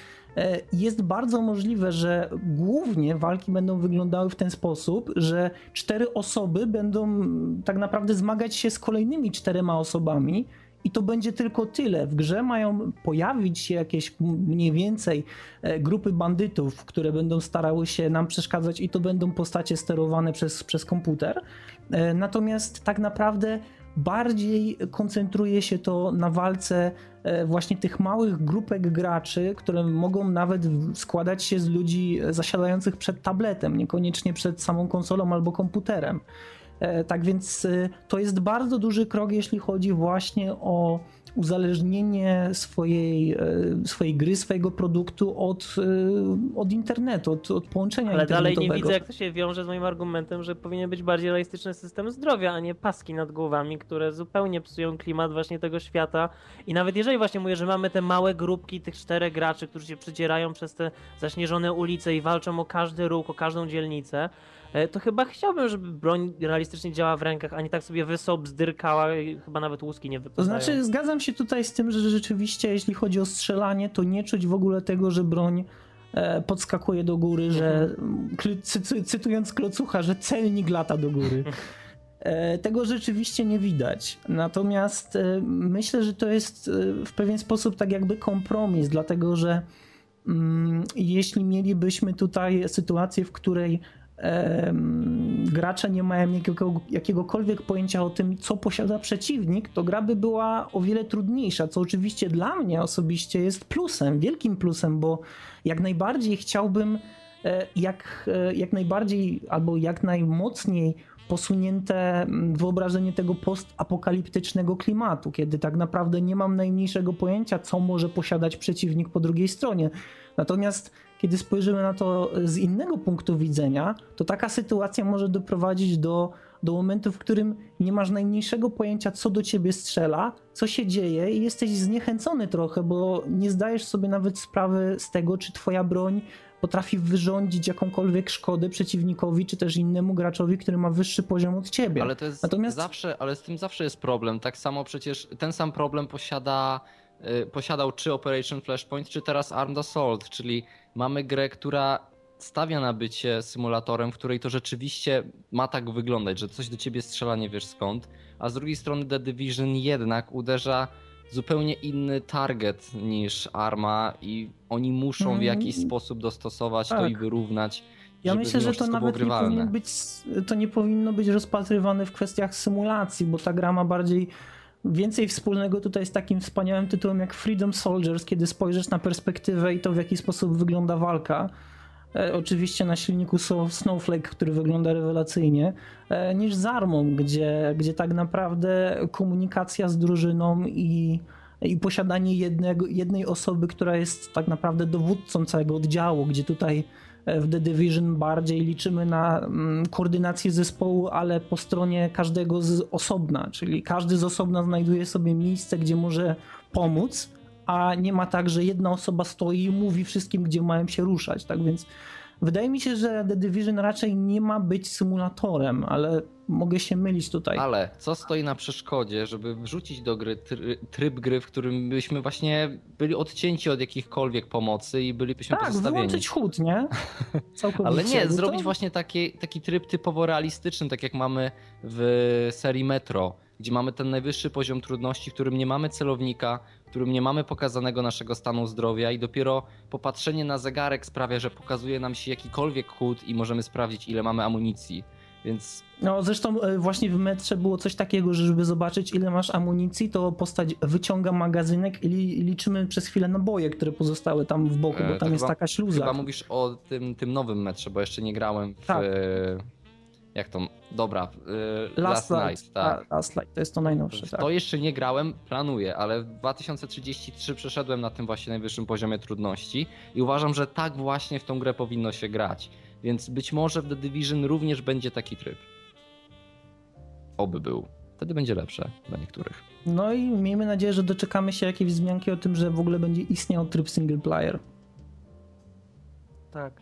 jest bardzo możliwe, że głównie walki będą wyglądały w ten sposób, że cztery osoby będą tak naprawdę zmagać się z kolejnymi czterema osobami. I to będzie tylko tyle. W grze mają pojawić się jakieś mniej więcej e, grupy bandytów, które będą starały się nam przeszkadzać, i to będą postacie sterowane przez, przez komputer. E, Natomiast tak naprawdę bardziej koncentruje się to na walce e, właśnie tych małych grupek graczy, które mogą nawet składać się z ludzi zasiadających przed tabletem, niekoniecznie przed samą konsolą albo komputerem. E, Tak więc e, to jest bardzo duży krok, jeśli chodzi właśnie o uzależnienie swojej, e, swojej gry, swojego produktu od, e, od internetu, od, od połączenia Ale dalej nie widzę, jak to się wiąże z moim argumentem, że powinien być bardziej realistyczny system zdrowia, a nie paski nad głowami, które zupełnie psują klimat właśnie tego świata. I nawet jeżeli właśnie mówię, że mamy te małe grupki tych czterech graczy, którzy się przedzierają przez te zaśnieżone ulice i walczą o każdy róg, o każdą dzielnicę, to chyba chciałbym, żeby broń realistycznie działała w rękach, a nie tak sobie wysoko bzdyrkała i chyba nawet łuski nie To wypadają. znaczy, zgadzam się tutaj z tym, że rzeczywiście, jeśli chodzi o strzelanie, to nie czuć w ogóle tego, że broń e, podskakuje do góry, że cy, cy, cytując klocucha, że celnik lata do góry. E, Tego rzeczywiście nie widać. Natomiast e, myślę, że to jest e, w pewien sposób tak jakby kompromis, dlatego że mm, jeśli mielibyśmy tutaj sytuację, w której gracze nie mają jakiego, jakiegokolwiek pojęcia o tym, co posiada przeciwnik, to gra by była o wiele trudniejsza, co oczywiście dla mnie osobiście jest plusem, wielkim plusem, bo jak najbardziej chciałbym e, jak, e, jak najbardziej albo jak najmocniej posunięte mm, wyobrażenie tego postapokaliptycznego klimatu, kiedy tak naprawdę nie mam najmniejszego pojęcia, co może posiadać przeciwnik po drugiej stronie. Natomiast kiedy spojrzymy na to z innego punktu widzenia, to taka sytuacja może doprowadzić do, do momentu, w którym nie masz najmniejszego pojęcia, co do ciebie strzela, co się dzieje i jesteś zniechęcony trochę, bo nie zdajesz sobie nawet sprawy z tego, czy twoja broń potrafi wyrządzić jakąkolwiek szkodę przeciwnikowi, czy też innemu graczowi, który ma wyższy poziom od ciebie. Ale to jest Natomiast- zawsze, ale z tym zawsze jest problem. Tak samo przecież ten sam problem posiada, y, posiadał czy Operation Flashpoint, czy teraz Armed Assault, czyli mamy grę, która stawia na bycie symulatorem, w której to rzeczywiście ma tak wyglądać, że coś do ciebie strzela nie wiesz skąd, a z drugiej strony The Division jednak uderza zupełnie inny target niż Arma i oni muszą w Mm, jakiś sposób dostosować to tak. i wyrównać. Ja myślę, że to nawet nie powinien być, to nie powinno być rozpatrywane w kwestiach symulacji, bo ta gra ma bardziej więcej wspólnego tutaj z takim wspaniałym tytułem jak Freedom Soldiers, kiedy spojrzysz na perspektywę i to w jaki sposób wygląda walka. E, oczywiście na silniku Snowflake, który wygląda rewelacyjnie, e, niż z Armą, gdzie, gdzie tak naprawdę komunikacja z drużyną i, i posiadanie jednego, jednej osoby, która jest tak naprawdę dowódcą całego oddziału, gdzie tutaj w The Division bardziej liczymy na mm, koordynację zespołu, ale po stronie każdego z osobna, czyli każdy z osobna znajduje sobie miejsce, gdzie może pomóc, a nie ma tak, że jedna osoba stoi i mówi wszystkim, gdzie mają się ruszać. Tak więc wydaje mi się, że The Division raczej nie ma być symulatorem, ale mogę się mylić tutaj. Ale co stoi na przeszkodzie, żeby wrzucić do gry try, tryb gry, w którym byśmy właśnie byli odcięci od jakichkolwiek pomocy i bylibyśmy tak, pozostawieni. wyłączyć chód, nie? Całkowicie. Ale nie, No to- zrobić właśnie taki, taki tryb typowo realistyczny, tak jak mamy w serii Metro, gdzie mamy ten najwyższy poziom trudności, w którym nie mamy celownika, w którym nie mamy pokazanego naszego stanu zdrowia i dopiero popatrzenie na zegarek sprawia, że pokazuje nam się jakikolwiek chód i możemy sprawdzić ile mamy amunicji. Więc No zresztą e, właśnie w metrze było coś takiego, że żeby zobaczyć ile masz amunicji, to postać wyciąga magazynek i li- liczymy przez chwilę naboje, które pozostały tam w boku, E, bo to tam jest chyba- taka śluza. chyba mówisz o tym, tym nowym metrze, bo jeszcze nie grałem w... Tak. e, Jak to? Dobra, e, Last, Light, tak. Last Light, to jest to najnowsze, tak. To jeszcze nie grałem, planuję, ale w 2033 przeszedłem na tym właśnie najwyższym poziomie trudności i uważam, że tak właśnie w tą grę powinno się grać. Więc być może w The Division również będzie taki tryb. Oby był. Wtedy będzie lepsze dla niektórych. No i miejmy nadzieję, że doczekamy się jakiejś wzmianki o tym, że w ogóle będzie istniał tryb single player. Tak.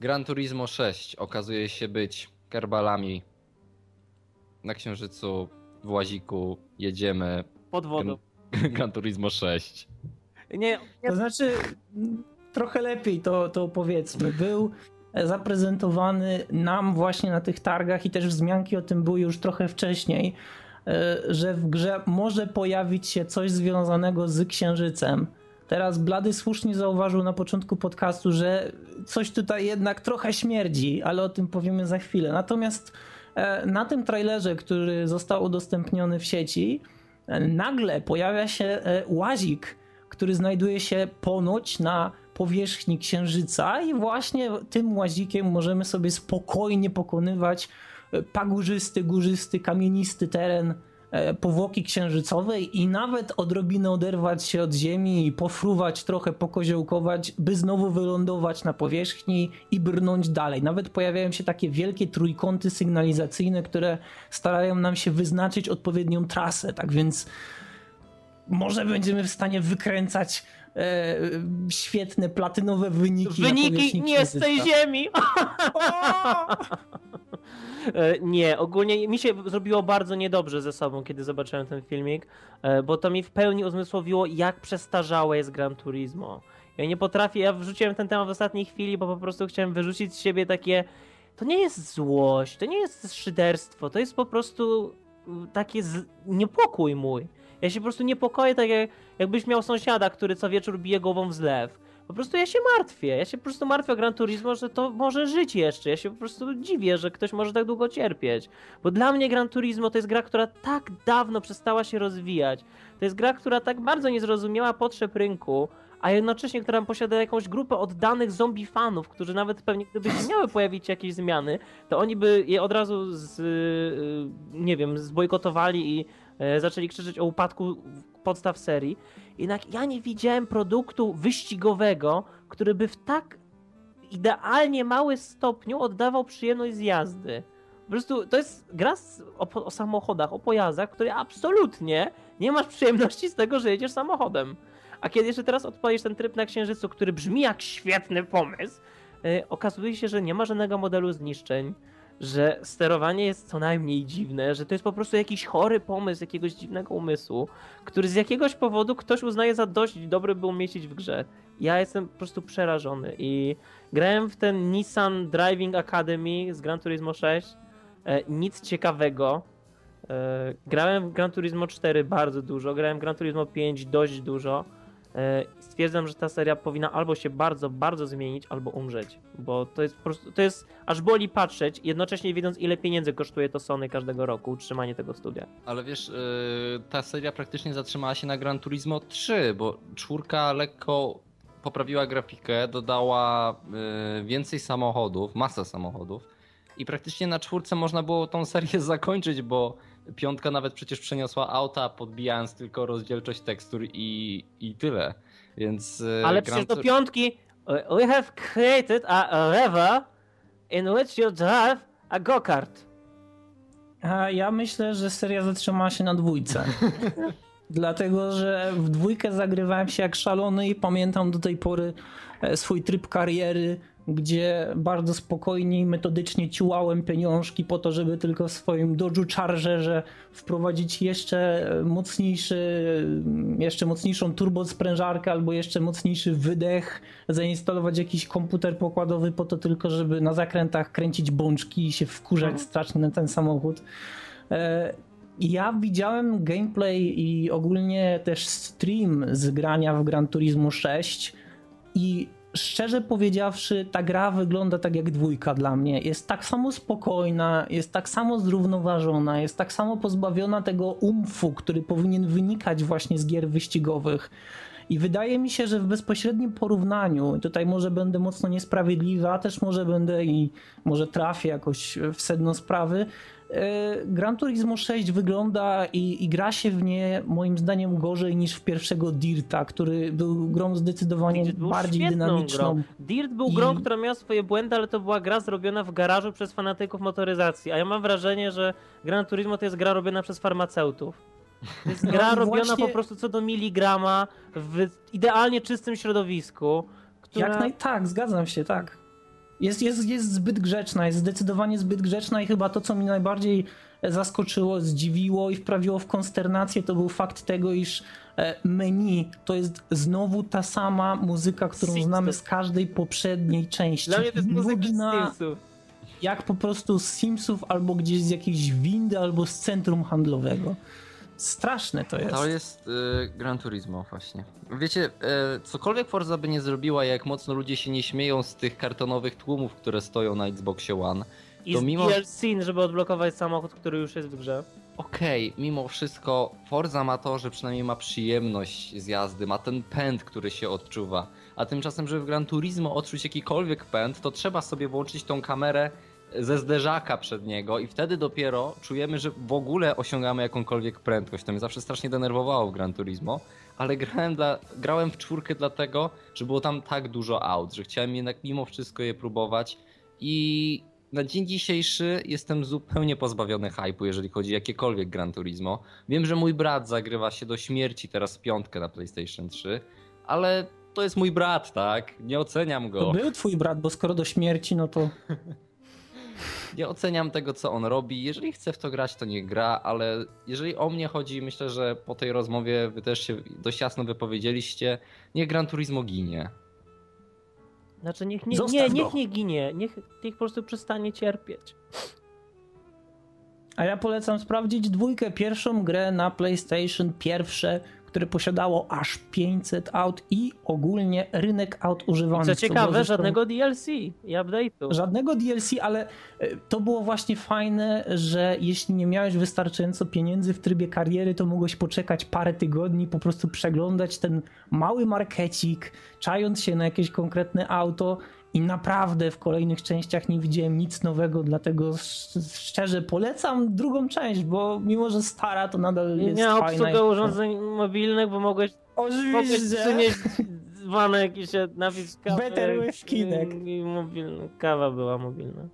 Gran Turismo 6 okazuje się być kerbalami na Księżycu, w Łaziku, jedziemy. Pod wodą. Gran Turismo 6. Nie, To znaczy, trochę lepiej to, to powiedzmy. Był zaprezentowany nam właśnie na tych targach i też wzmianki o tym były już trochę wcześniej, e, że w grze może pojawić się coś związanego z Księżycem. Teraz Blady słusznie zauważył na początku podcastu, że coś tutaj jednak trochę śmierdzi, ale o tym powiemy za chwilę. Natomiast e, na tym trailerze, który został udostępniony w sieci, e, nagle pojawia się łazik, który znajduje się ponoć na powierzchni Księżyca i właśnie tym łazikiem możemy sobie spokojnie pokonywać e, pagórzysty, górzysty, kamienisty teren e, powłoki księżycowej i nawet odrobinę oderwać się od ziemi i pofruwać, trochę pokoziołkować, by znowu wylądować na powierzchni i brnąć dalej. Nawet pojawiają się takie wielkie trójkąty sygnalizacyjne, które starają nam się wyznaczyć odpowiednią trasę, tak więc może będziemy w stanie wykręcać e, świetne platynowe wyniki. Wyniki nie z tej ziemi! E, Nie, ogólnie mi się zrobiło bardzo niedobrze ze sobą, kiedy zobaczyłem ten filmik, e, bo to mi w pełni uzmysłowiło, jak przestarzałe jest Gran Turismo. Ja nie potrafię, ja wrzuciłem ten temat w ostatniej chwili, bo po prostu chciałem wyrzucić z siebie takie. To nie jest złość, to nie jest szyderstwo, to jest po prostu mm, takie z... niepokój mój. Ja się po prostu niepokoję, tak jak, jakbyś miał sąsiada, który co wieczór bije głową w zlew. Po prostu ja się martwię. Ja się po prostu martwię Gran Turismo, że to może żyć jeszcze. Ja się po prostu dziwię, że ktoś może tak długo cierpieć. Bo dla mnie Gran Turismo to jest gra, która tak dawno przestała się rozwijać. To jest gra, która tak bardzo nie zrozumiała potrzeb rynku, a jednocześnie, która posiada jakąś grupę oddanych zombie fanów, którzy nawet pewnie gdyby się miały pojawić jakieś zmiany, to oni by je od razu z, y, nie wiem, zbojkotowali i zaczęli krzyczeć o upadku podstaw serii. Jednak ja nie widziałem produktu wyścigowego, który by w tak idealnie mały stopniu oddawał przyjemność z jazdy. Po prostu to jest gra o, o samochodach, o pojazdach, której absolutnie nie masz przyjemności z tego, że jedziesz samochodem. A kiedy jeszcze teraz odpalisz ten tryb na Księżycu, który brzmi jak świetny pomysł, yy, okazuje się, że nie ma żadnego modelu zniszczeń, że sterowanie jest co najmniej dziwne, że to jest po prostu jakiś chory pomysł jakiegoś dziwnego umysłu, który z jakiegoś powodu ktoś uznaje za dość dobry, by umieścić w grze. Ja jestem po prostu przerażony i grałem w ten Nissan Driving Academy z Gran Turismo 6. E, nic ciekawego. E, grałem w Gran Turismo 4 bardzo dużo, grałem w Gran Turismo 5 dość dużo. E, stwierdzam, że ta seria powinna albo się bardzo, bardzo zmienić, albo umrzeć. Bo to jest po prostu, to jest aż boli patrzeć, jednocześnie wiedząc ile pieniędzy kosztuje to Sony każdego roku, utrzymanie tego studia. Ale wiesz, yy, ta seria praktycznie zatrzymała się na Gran Turismo 3, bo czwórka lekko poprawiła grafikę, dodała yy, więcej samochodów, masę samochodów i praktycznie na czwórce można było tą serię zakończyć, bo piątka nawet przecież przeniosła auta, podbijając tylko rozdzielczość tekstur i, i tyle. Więc. e, Ale Gran przecież do piątki uh, we have created a, level in which you drive a go-kart. A ja myślę, że seria zatrzymała się na dwójce. Dlatego, że w dwójkę zagrywałem się jak szalony i pamiętam do tej pory e, swój tryb kariery, gdzie bardzo spokojnie i metodycznie ciułałem pieniążki po to, żeby tylko w swoim Dodge'u Chargerze wprowadzić jeszcze mocniejszy, jeszcze mocniejszą turbosprężarkę albo jeszcze mocniejszy wydech, zainstalować jakiś komputer pokładowy po to tylko, żeby na zakrętach kręcić bączki i się wkurzać strasznie na ten samochód. E, Ja widziałem gameplay i ogólnie też stream z grania w Gran Turismo 6 i szczerze powiedziawszy, ta gra wygląda tak jak dwójka dla mnie. Jest tak samo spokojna, jest tak samo zrównoważona, jest tak samo pozbawiona tego umfu, który powinien wynikać właśnie z gier wyścigowych. I wydaje mi się, że w bezpośrednim porównaniu, tutaj może będę mocno niesprawiedliwy, a też może będę i może trafię jakoś w sedno sprawy, Gran Turismo 6 wygląda i, i gra się w nie moim zdaniem gorzej niż w pierwszego Dirta, który był grą zdecydowanie Dirt był bardziej dynamiczną. Grą. Dirt był I- grą, która miała swoje błędy, ale to była gra zrobiona w garażu przez fanatyków motoryzacji. A ja mam wrażenie, że Gran Turismo to jest gra robiona przez farmaceutów. To jest No gra i robiona właśnie- po prostu co do miligrama w idealnie czystym środowisku. Która... Jak naj... Tak, zgadzam się, tak. Jest, jest, jest zbyt grzeczna, jest zdecydowanie zbyt grzeczna i chyba to, co mi najbardziej zaskoczyło, zdziwiło i wprawiło w konsternację, to był fakt tego, iż e, menu to jest znowu ta sama muzyka, którą znamy z każdej poprzedniej części. Dla mnie to jest muzyka z jak po prostu z Simsów albo gdzieś z jakiejś windy albo z centrum handlowego. Straszne to jest. To jest y, Gran Turismo właśnie. Wiecie, y, cokolwiek Forza by nie zrobiła, jak mocno ludzie się nie śmieją z tych kartonowych tłumów, które stoją na Xboxie One. I To z mimo- DLC, żeby odblokować samochód, który już jest w grze. Okej, mimo wszystko Forza ma to, że przynajmniej ma przyjemność z jazdy, ma ten pęd, który się odczuwa. A tymczasem, żeby w Gran Turismo odczuć jakikolwiek pęd, to trzeba sobie włączyć tą kamerę ze zderzaka przed niego i wtedy dopiero czujemy, że w ogóle osiągamy jakąkolwiek prędkość. To mnie zawsze strasznie denerwowało w Gran Turismo, ale grałem, dla, grałem w czwórkę dlatego, że było tam tak dużo aut, że chciałem jednak mimo wszystko je próbować i na dzień dzisiejszy jestem zupełnie pozbawiony hypu, jeżeli chodzi o jakiekolwiek Gran Turismo. Wiem, że mój brat zagrywa się do śmierci teraz w piątkę na PlayStation 3, ale to jest mój brat, tak? Nie oceniam To go. był twój brat, bo skoro do śmierci, no to Nie oceniam tego, co on robi. Jeżeli chce w to grać, to nie gra, ale jeżeli o mnie chodzi, myślę, że po tej rozmowie wy też się dość jasno wypowiedzieliście, niech Gran Turismo ginie. Znaczy niech nie, Zostaw nie, go. niech nie ginie, niech, niech po prostu przestanie cierpieć. A ja polecam sprawdzić dwójkę, pierwszą grę na PlayStation, pierwsze, które posiadało aż 500 aut i ogólnie rynek aut używanych. co ciekawe, żadnego DLC i update'u. Żadnego DLC, ale e, to było właśnie fajne, że jeśli nie miałeś wystarczająco pieniędzy w trybie kariery, to mogłeś poczekać parę tygodni, po prostu przeglądać ten mały markecik, czając się na jakieś konkretne auto i naprawdę w kolejnych częściach nie widziałem nic nowego, dlatego sz- szczerze polecam drugą część, bo mimo, że stara, to nadal Nie jest fajna. obsługę i- urządzeń mobilnych, bo mogłeś, mogłeś Oczywiście. przynieść dzwonek i się napić kawy. Better with Kinect. I, i mobilny. Kawa była mobilna.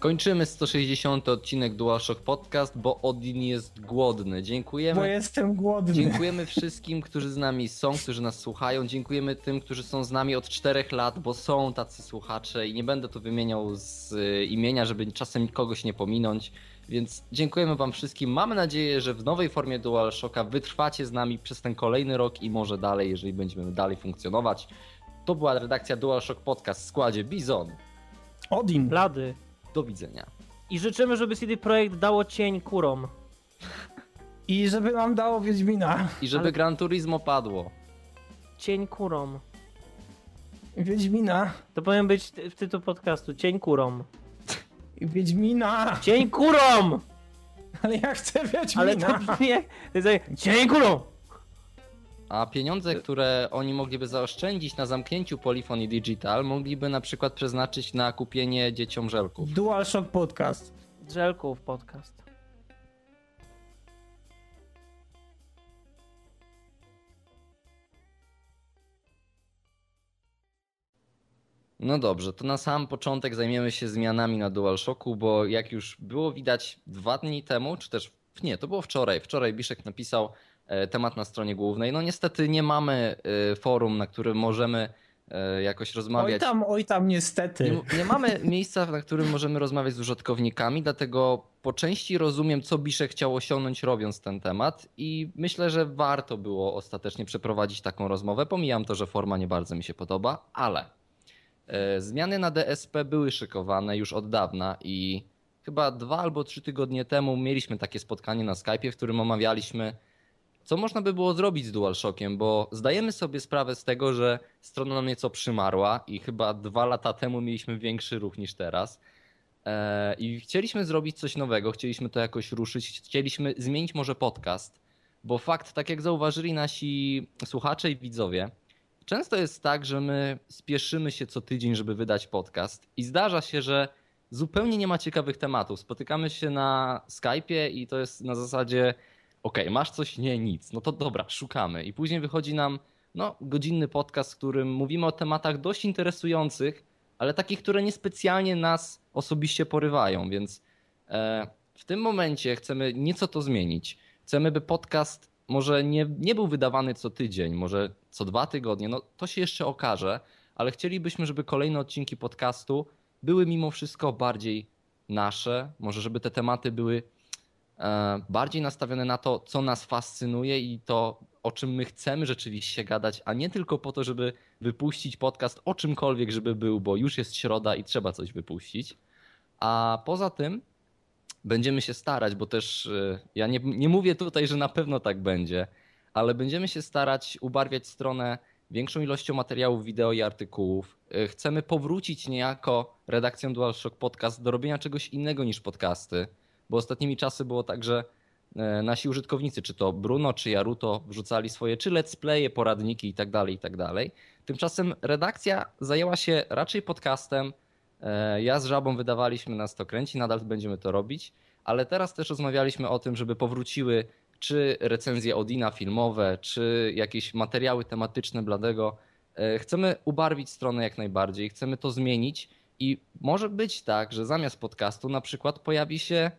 Kończymy 160 odcinek DualShock Podcast, bo Odin jest głodny. Dziękujemy. Bo jestem głodny. Dziękujemy wszystkim, którzy z nami są, którzy nas słuchają. Dziękujemy tym, którzy są z nami od 4 lat, bo są tacy słuchacze i nie będę tu wymieniał z y, imienia, żeby czasem kogoś nie pominąć. Więc dziękujemy Wam wszystkim. Mamy nadzieję, że w nowej formie DualShocka wytrwacie z nami przez ten kolejny rok i może dalej, jeżeli będziemy dalej funkcjonować. To była redakcja DualShock Podcast w składzie Bizon. Odin. Blady. Do widzenia. I życzymy, żeby CD Projekt dało cień kurom. I żeby nam dało Wiedźmina. I żeby Ale- Gran Turismo padło. Cień kurom. Wiedźmina. To powinien być w tytuł podcastu. Cień kurom. Wiedźmina. Cień kurom! Ale ja chcę Wiedźmina. Ale to brzmi jak, Cień kurom! A pieniądze, które oni mogliby zaoszczędzić na zamknięciu Polyphony Digital, mogliby na przykład przeznaczyć na kupienie dzieciom żelków. DualShock Podcast. Drzelków podcast. No dobrze, to na sam początek zajmiemy się zmianami na DualShocku, bo jak już było widać dwa dni temu, czy też nie, to było wczoraj. Wczoraj Biszek napisał temat na stronie głównej. No niestety nie mamy e, forum, na którym możemy e, jakoś rozmawiać. Oj tam, oj tam niestety. Nie, nie mamy miejsca, na którym możemy rozmawiać z użytkownikami, dlatego po części rozumiem, co Biszek chciał osiągnąć robiąc ten temat i myślę, że warto było ostatecznie przeprowadzić taką rozmowę. Pomijam to, że forma nie bardzo mi się podoba, ale e, zmiany na DSP były szykowane już od dawna i chyba dwa albo trzy tygodnie temu mieliśmy takie spotkanie na Skype'ie, w którym omawialiśmy co można by było zrobić z DualShockiem, bo zdajemy sobie sprawę z tego, że strona nam nieco przymarła i chyba dwa lata temu mieliśmy większy ruch niż teraz. E, I chcieliśmy zrobić coś nowego, chcieliśmy to jakoś ruszyć, chcieliśmy zmienić może podcast, bo fakt, tak jak zauważyli nasi słuchacze i widzowie, często jest tak, że my spieszymy się co tydzień, żeby wydać podcast i zdarza się, że zupełnie nie ma ciekawych tematów. Spotykamy się na Skype'ie i to jest na zasadzie okej, okay, masz coś, nie, nic, no to dobra, szukamy. I później wychodzi nam no, godzinny podcast, w którym mówimy o tematach dość interesujących, ale takich, które niespecjalnie nas osobiście porywają, więc e, w tym momencie chcemy nieco to zmienić. Chcemy, by podcast może nie, nie był wydawany co tydzień, może co dwa tygodnie, no to się jeszcze okaże, ale chcielibyśmy, żeby kolejne odcinki podcastu były mimo wszystko bardziej nasze, może żeby te tematy były bardziej nastawione na to, co nas fascynuje i to, o czym my chcemy rzeczywiście gadać, a nie tylko po to, żeby wypuścić podcast o czymkolwiek, żeby był, bo już jest środa i trzeba coś wypuścić. A poza tym będziemy się starać, bo też e, ja nie, nie mówię tutaj, że na pewno tak będzie, ale będziemy się starać ubarwiać stronę większą ilością materiałów wideo i artykułów. E, chcemy powrócić niejako redakcją DualShock Podcast do robienia czegoś innego niż podcasty bo ostatnimi czasy było tak, że e, nasi użytkownicy, czy to Bruno, czy Jaruto, wrzucali swoje czy let's playe, poradniki i tak dalej, i tak dalej. Tymczasem redakcja zajęła się raczej podcastem. E, ja z Żabą wydawaliśmy nas to kręci, nadal będziemy to robić, ale teraz też rozmawialiśmy o tym, żeby powróciły czy recenzje Odina filmowe, czy jakieś materiały tematyczne Bladego. E, chcemy ubarwić stronę jak najbardziej, chcemy to zmienić i może być tak, że zamiast podcastu na przykład pojawi się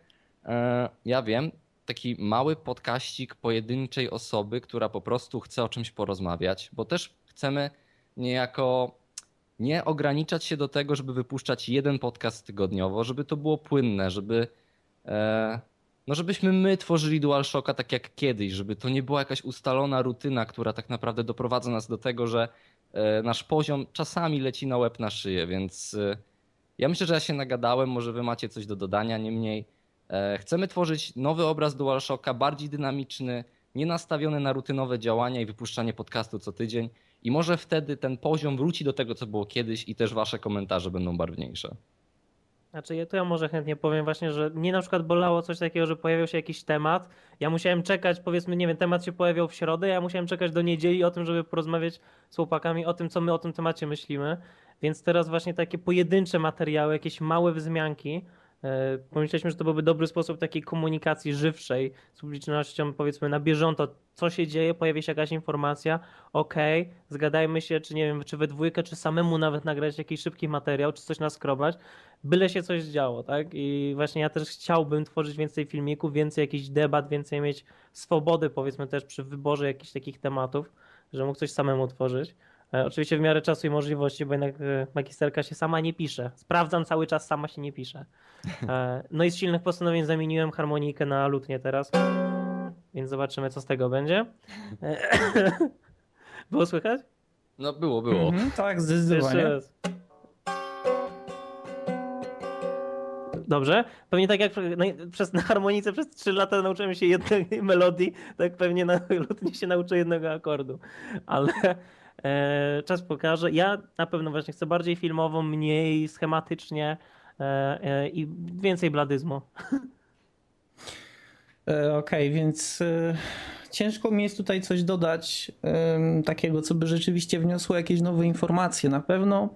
ja wiem, taki mały podkaścik pojedynczej osoby, która po prostu chce o czymś porozmawiać, bo też chcemy niejako nie ograniczać się do tego, żeby wypuszczać jeden podcast tygodniowo, żeby to było płynne, żeby e, no żebyśmy my tworzyli DualShocka tak jak kiedyś, żeby to nie była jakaś ustalona rutyna, która tak naprawdę doprowadza nas do tego, że e, nasz poziom czasami leci na łeb na szyję, więc ja myślę, że ja się nagadałem, może wy macie coś do dodania, niemniej E, chcemy tworzyć nowy obraz DualShocka, bardziej dynamiczny, nie nastawiony na rutynowe działania i wypuszczanie podcastu co tydzień. I może wtedy ten poziom wróci do tego, co było kiedyś i też wasze komentarze będą barwniejsze. Znaczy, ja to ja może chętnie powiem właśnie, że mnie na przykład bolało coś takiego, że pojawił się jakiś temat. Ja musiałem czekać, powiedzmy, nie wiem, temat się pojawiał w środę, ja musiałem czekać do niedzieli o tym, żeby porozmawiać z chłopakami o tym, co my o tym temacie myślimy. Więc teraz właśnie takie pojedyncze materiały, jakieś małe wzmianki, E, pomyśleliśmy, że to byłby dobry sposób takiej komunikacji żywszej z publicznością, powiedzmy na bieżąco, co się dzieje, pojawi się jakaś informacja, okej, okay, zgadajmy się, czy nie wiem, czy we dwójkę, czy samemu nawet nagrać jakiś szybki materiał, czy coś naskrobać, byle się coś działo, tak? I właśnie ja też chciałbym tworzyć więcej filmików, więcej jakichś debat, więcej mieć swobody, powiedzmy też przy wyborze jakichś takich tematów, że mógł coś samemu tworzyć. E, oczywiście w miarę czasu i możliwości, bo jednak e, magisterka się sama nie pisze. Sprawdzam cały czas, sama się nie pisze. E, no i z silnych postanowień zamieniłem harmonikę na lutnię teraz, więc zobaczymy, co z tego będzie. Było słychać? No było, było. Mhm, tak, zdecydowanie. Dobrze. Pewnie tak jak przez, na harmonice przez 3 lata nauczyłem się jednej melodii, tak pewnie na lutni się nauczę jednego akordu. Ale czas pokaże. Ja na pewno właśnie chcę bardziej filmowo, mniej schematycznie e, e, i więcej bladyzmu. Okej, okay, więc ciężko mi jest tutaj coś dodać takiego, co by rzeczywiście wniosło jakieś nowe informacje. Na pewno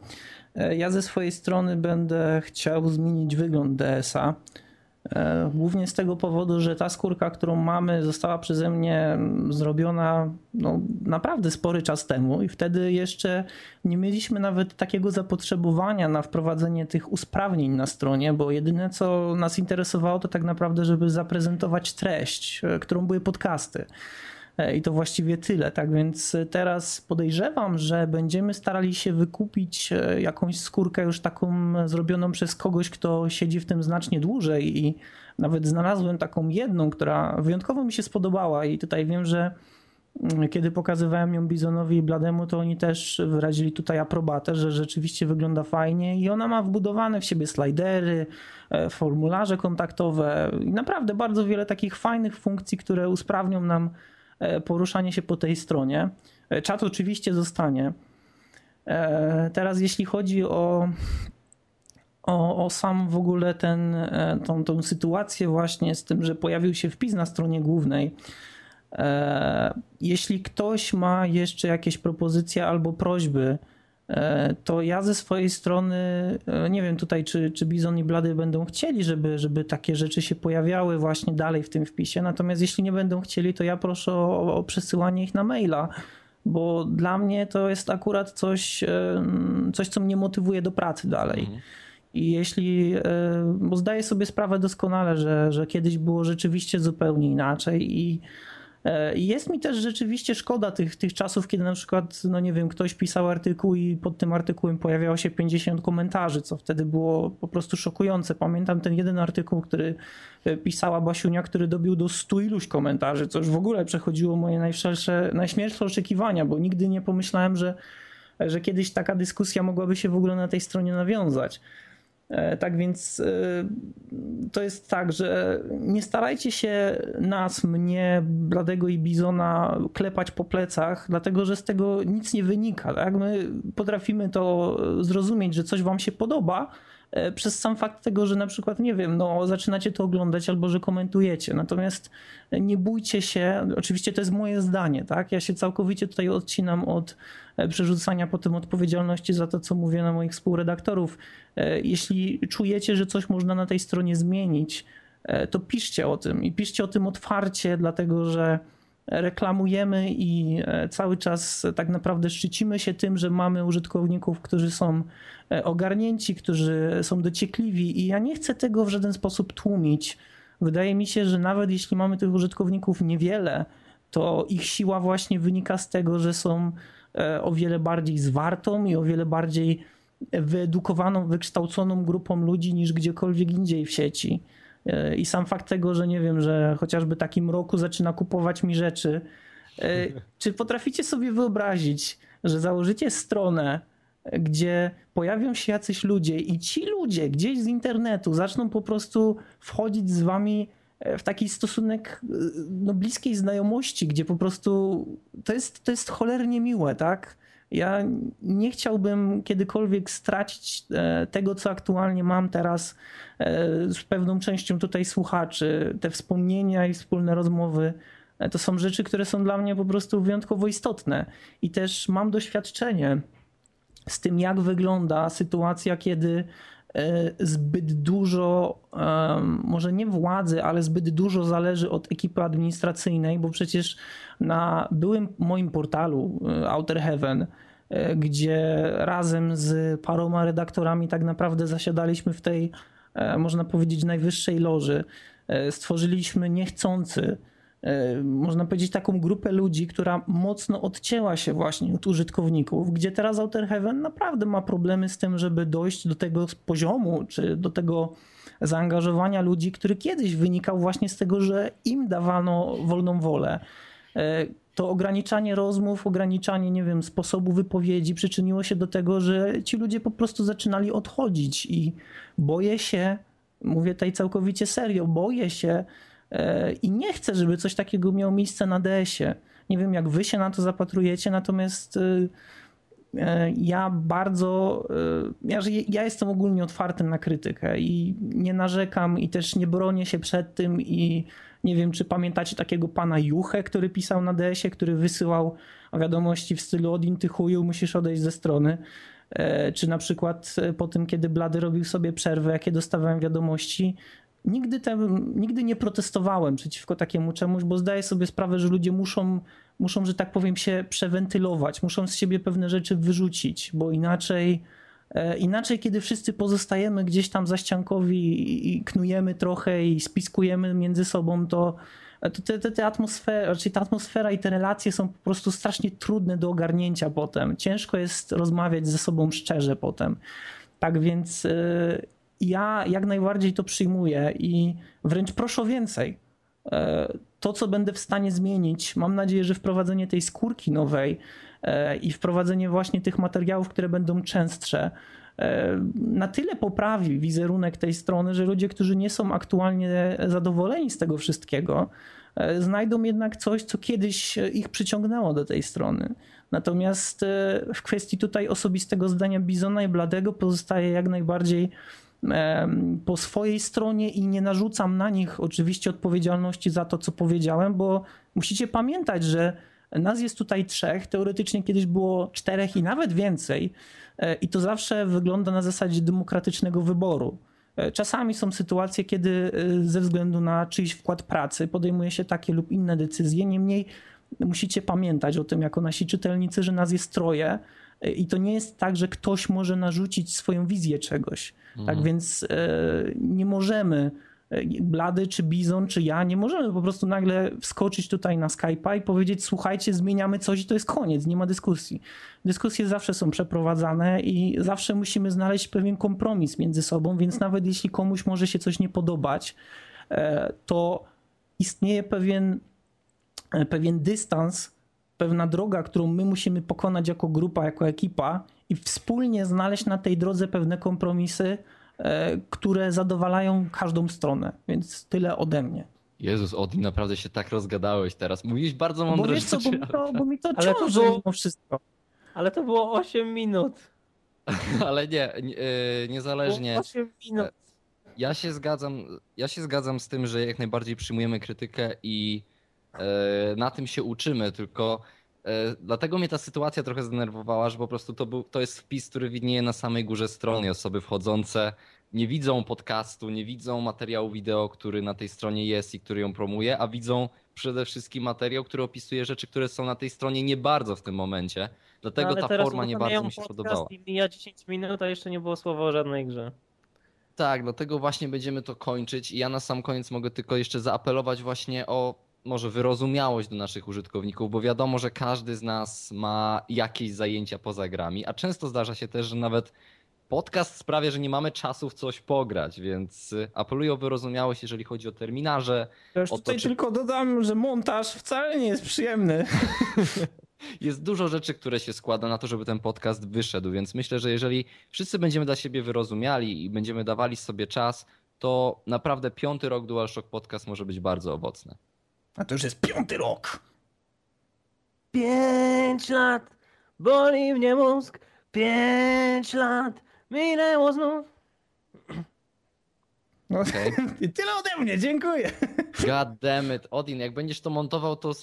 e, ja ze swojej strony będę chciał zmienić wygląd DS-a. E, głównie z tego powodu, że ta skórka, którą mamy, została przeze mnie zrobiona no, naprawdę spory czas temu i wtedy jeszcze nie mieliśmy nawet takiego zapotrzebowania na wprowadzenie tych usprawnień na stronie, bo jedyne co nas interesowało to tak naprawdę, żeby zaprezentować treść, e, którą były podcasty. E, I to właściwie tyle. Tak więc teraz podejrzewam, że będziemy starali się wykupić e, jakąś skórkę już taką zrobioną przez kogoś, kto siedzi w tym znacznie dłużej. I nawet znalazłem taką jedną, która wyjątkowo mi się spodobała. I tutaj wiem, że mm, kiedy pokazywałem ją Bizonowi i Blademu, to oni też wyrazili tutaj aprobatę, że rzeczywiście wygląda fajnie. I ona ma wbudowane w siebie slidery, e, formularze kontaktowe i naprawdę bardzo wiele takich fajnych funkcji, które usprawnią nam E, poruszanie się po tej stronie. E, czat oczywiście zostanie. E, teraz jeśli chodzi o, o, o sam w ogóle ten, tą, tą sytuację właśnie z tym, że pojawił się wpis na stronie głównej, jeśli ktoś ma jeszcze jakieś propozycje albo prośby, E, to ja ze swojej strony e, nie wiem tutaj, czy, czy Bizon i Blady będą chcieli, żeby, żeby takie rzeczy się pojawiały właśnie dalej w tym wpisie. Natomiast jeśli nie będą chcieli, to ja proszę o, o przesyłanie ich na maila, bo dla mnie to jest akurat coś, e, coś co mnie motywuje do pracy dalej. Mhm. I jeśli, bo zdaję sobie sprawę doskonale, że, że kiedyś było rzeczywiście zupełnie inaczej i E, jest mi też rzeczywiście szkoda tych, tych czasów, kiedy na przykład, no nie wiem, ktoś pisał artykuł i pod tym artykułem pojawiało się 50 komentarzy, co wtedy było po prostu szokujące. Pamiętam ten jeden artykuł, który e, pisała Basiunia, który dobił do 100 iluś komentarzy, co już w ogóle przechodziło moje najszersze, najśmielsze oczekiwania, bo nigdy nie pomyślałem, że, że kiedyś taka dyskusja mogłaby się w ogóle na tej stronie nawiązać. E, tak więc e, to jest tak, że nie starajcie się nas, mnie, Bladego i Bizona klepać po plecach, dlatego że z tego nic nie wynika. Tak? My potrafimy to zrozumieć, że coś wam się podoba, przez sam fakt tego, że na przykład, nie wiem, no zaczynacie to oglądać albo że komentujecie. Natomiast nie bójcie się, oczywiście to jest moje zdanie, tak? Ja się całkowicie tutaj odcinam od e, przerzucania potem odpowiedzialności za to, co mówię na moich współredaktorów. E, jeśli czujecie, że coś można na tej stronie zmienić, to piszcie o tym i piszcie o tym otwarcie, dlatego że reklamujemy i e, cały czas tak naprawdę szczycimy się tym, że mamy użytkowników, którzy są e, ogarnięci, którzy są dociekliwi i ja nie chcę tego w żaden sposób tłumić. Wydaje mi się, że nawet jeśli mamy tych użytkowników niewiele, to ich siła właśnie wynika z tego, że są e, o wiele bardziej zwartą i o wiele bardziej wyedukowaną, wykształconą grupą ludzi niż gdziekolwiek indziej w sieci. I sam fakt tego, że nie wiem, że chociażby taki mroku zaczyna kupować mi rzeczy. E, czy potraficie sobie wyobrazić, że założycie stronę, gdzie pojawią się jacyś ludzie i ci ludzie gdzieś z internetu zaczną po prostu wchodzić z wami w taki stosunek e, no, bliskiej znajomości, gdzie po prostu to jest, to jest cholernie miłe, tak? Ja nie chciałbym kiedykolwiek stracić e, tego, co aktualnie mam teraz e, z pewną częścią tutaj słuchaczy. Te wspomnienia i wspólne rozmowy e, to są rzeczy, które są dla mnie po prostu wyjątkowo istotne. I też mam doświadczenie z tym, jak wygląda sytuacja, kiedy zbyt dużo, może nie władzy, ale zbyt dużo zależy od ekipy administracyjnej, bo przecież na byłym moim portalu Outer Heaven gdzie razem z paroma redaktorami tak naprawdę zasiadaliśmy w tej, e, można powiedzieć, najwyższej loży. E, stworzyliśmy niechcący, można powiedzieć, taką grupę ludzi, która mocno odcięła się właśnie od użytkowników, gdzie teraz Outer Heaven naprawdę ma problemy z tym, żeby dojść do tego poziomu, czy do tego zaangażowania ludzi, który kiedyś wynikał właśnie z tego, że im dawano wolną wolę to ograniczanie rozmów, ograniczanie, nie wiem, sposobu wypowiedzi przyczyniło się do tego, że ci ludzie po prostu zaczynali odchodzić i boję się, mówię tutaj całkowicie serio, boję się e, i nie chcę, żeby coś takiego miało miejsce na DS-ie. Nie wiem, jak wy się na to zapatrujecie, natomiast e, e, ja bardzo, ja, ja jestem ogólnie otwarty na krytykę i nie narzekam i też nie bronię się przed tym i nie wiem, czy pamiętacie takiego pana Juchę, który pisał na DS-ie, który wysyłał wiadomości w stylu Odin, ty chuju, musisz odejść ze strony. E, czy na przykład po tym, kiedy Blady robił sobie przerwę, jakie dostawałem wiadomości, nigdy, nigdy nie protestowałem przeciwko takiemu czemuś, bo zdaję sobie sprawę, że ludzie muszą, muszą, że tak powiem, się przewentylować, muszą z siebie pewne rzeczy wyrzucić, bo inaczej, e, inaczej kiedy wszyscy pozostajemy gdzieś tam zaściankowi i knujemy trochę i spiskujemy między sobą, to to te, te, te atmosfera, czyli ta atmosfera i te relacje są po prostu strasznie trudne do ogarnięcia potem. Ciężko jest rozmawiać ze sobą szczerze potem. Tak więc e, ja jak najbardziej to przyjmuję i wręcz proszę o więcej. E, to, co będę w stanie zmienić, mam nadzieję, że wprowadzenie tej skórki nowej e, i wprowadzenie właśnie tych materiałów, które będą częstsze, e, na tyle poprawi wizerunek tej strony, że ludzie, którzy nie są aktualnie zadowoleni z tego wszystkiego, znajdą jednak coś, co kiedyś ich przyciągnęło do tej strony. Natomiast w kwestii tutaj osobistego zdania Bizona i Bladego pozostaje jak najbardziej po swojej stronie i nie narzucam na nich oczywiście odpowiedzialności za to, co powiedziałem, bo musicie pamiętać, że nas jest tutaj trzech, teoretycznie kiedyś było czterech i nawet więcej, e, i to zawsze wygląda na zasadzie demokratycznego wyboru. E, czasami są sytuacje, kiedy e, ze względu na czyjś wkład pracy podejmuje się takie lub inne decyzje. Niemniej musicie pamiętać o tym, jako nasi czytelnicy, że nas jest troje i to nie jest tak, że ktoś może narzucić swoją wizję czegoś. Tak mhm. Tak więc nie możemy, Blady, czy Bizon, czy ja, nie możemy po prostu nagle wskoczyć tutaj na Skype'a i powiedzieć: Słuchajcie, zmieniamy coś i to jest koniec, nie ma dyskusji. Dyskusje zawsze są przeprowadzane i zawsze musimy znaleźć pewien kompromis między sobą, więc nawet jeśli komuś może się coś nie podobać, e, to istnieje pewien, pewien dystans pewna droga, którą my musimy pokonać jako grupa, jako ekipa i wspólnie znaleźć na tej drodze pewne kompromisy, e, które zadowalają każdą stronę. Więc tyle ode mnie. Jezus, Odin, naprawdę się tak rozgadałeś teraz. Mówiłeś bardzo mądre bo wiesz co, Bo mi to, bo mi to ale to było, mimo wszystko. Ale to było 8 minut. ale nie, nie e, niezależnie. 8 minut. E, ja się zgadzam, ja się zgadzam z tym, że jak najbardziej przyjmujemy krytykę i E, na tym się uczymy, tylko e, dlatego mnie ta sytuacja trochę zdenerwowała, że po prostu to, był, to jest wpis, który widnieje na samej górze strony. Osoby wchodzące nie widzą podcastu, nie widzą materiału wideo, który na tej stronie jest i który ją promuje, a widzą przede wszystkim materiał, który opisuje rzeczy, które są na tej stronie nie bardzo w tym momencie. Dlatego no, ta forma nie bardzo mi się podobała. I mija 10 minut, a jeszcze nie było słowa o żadnej grze. Tak, dlatego właśnie będziemy to kończyć i ja na sam koniec mogę tylko jeszcze zaapelować właśnie o może wyrozumiałość do naszych użytkowników, bo wiadomo, że każdy z nas ma jakieś zajęcia poza grami, a często zdarza się też, że nawet podcast sprawia, że nie mamy czasu w coś pograć, więc y, apeluję o wyrozumiałość, jeżeli chodzi o terminarze. Ja już tutaj to, czy... tylko dodam, że montaż wcale nie jest przyjemny. jest dużo rzeczy, które się składa na to, żeby ten podcast wyszedł, więc myślę, że jeżeli wszyscy będziemy dla siebie wyrozumiali i będziemy dawali sobie czas, to naprawdę piąty rok DualShock Podcast może być bardzo owocny. A to już jest piąty rok. Pięć lat, boli mnie mózg. Pięć lat, minęło znów. No, okay. tyle ode mnie, dziękuję. God damn it. Odin, jak będziesz to montował, to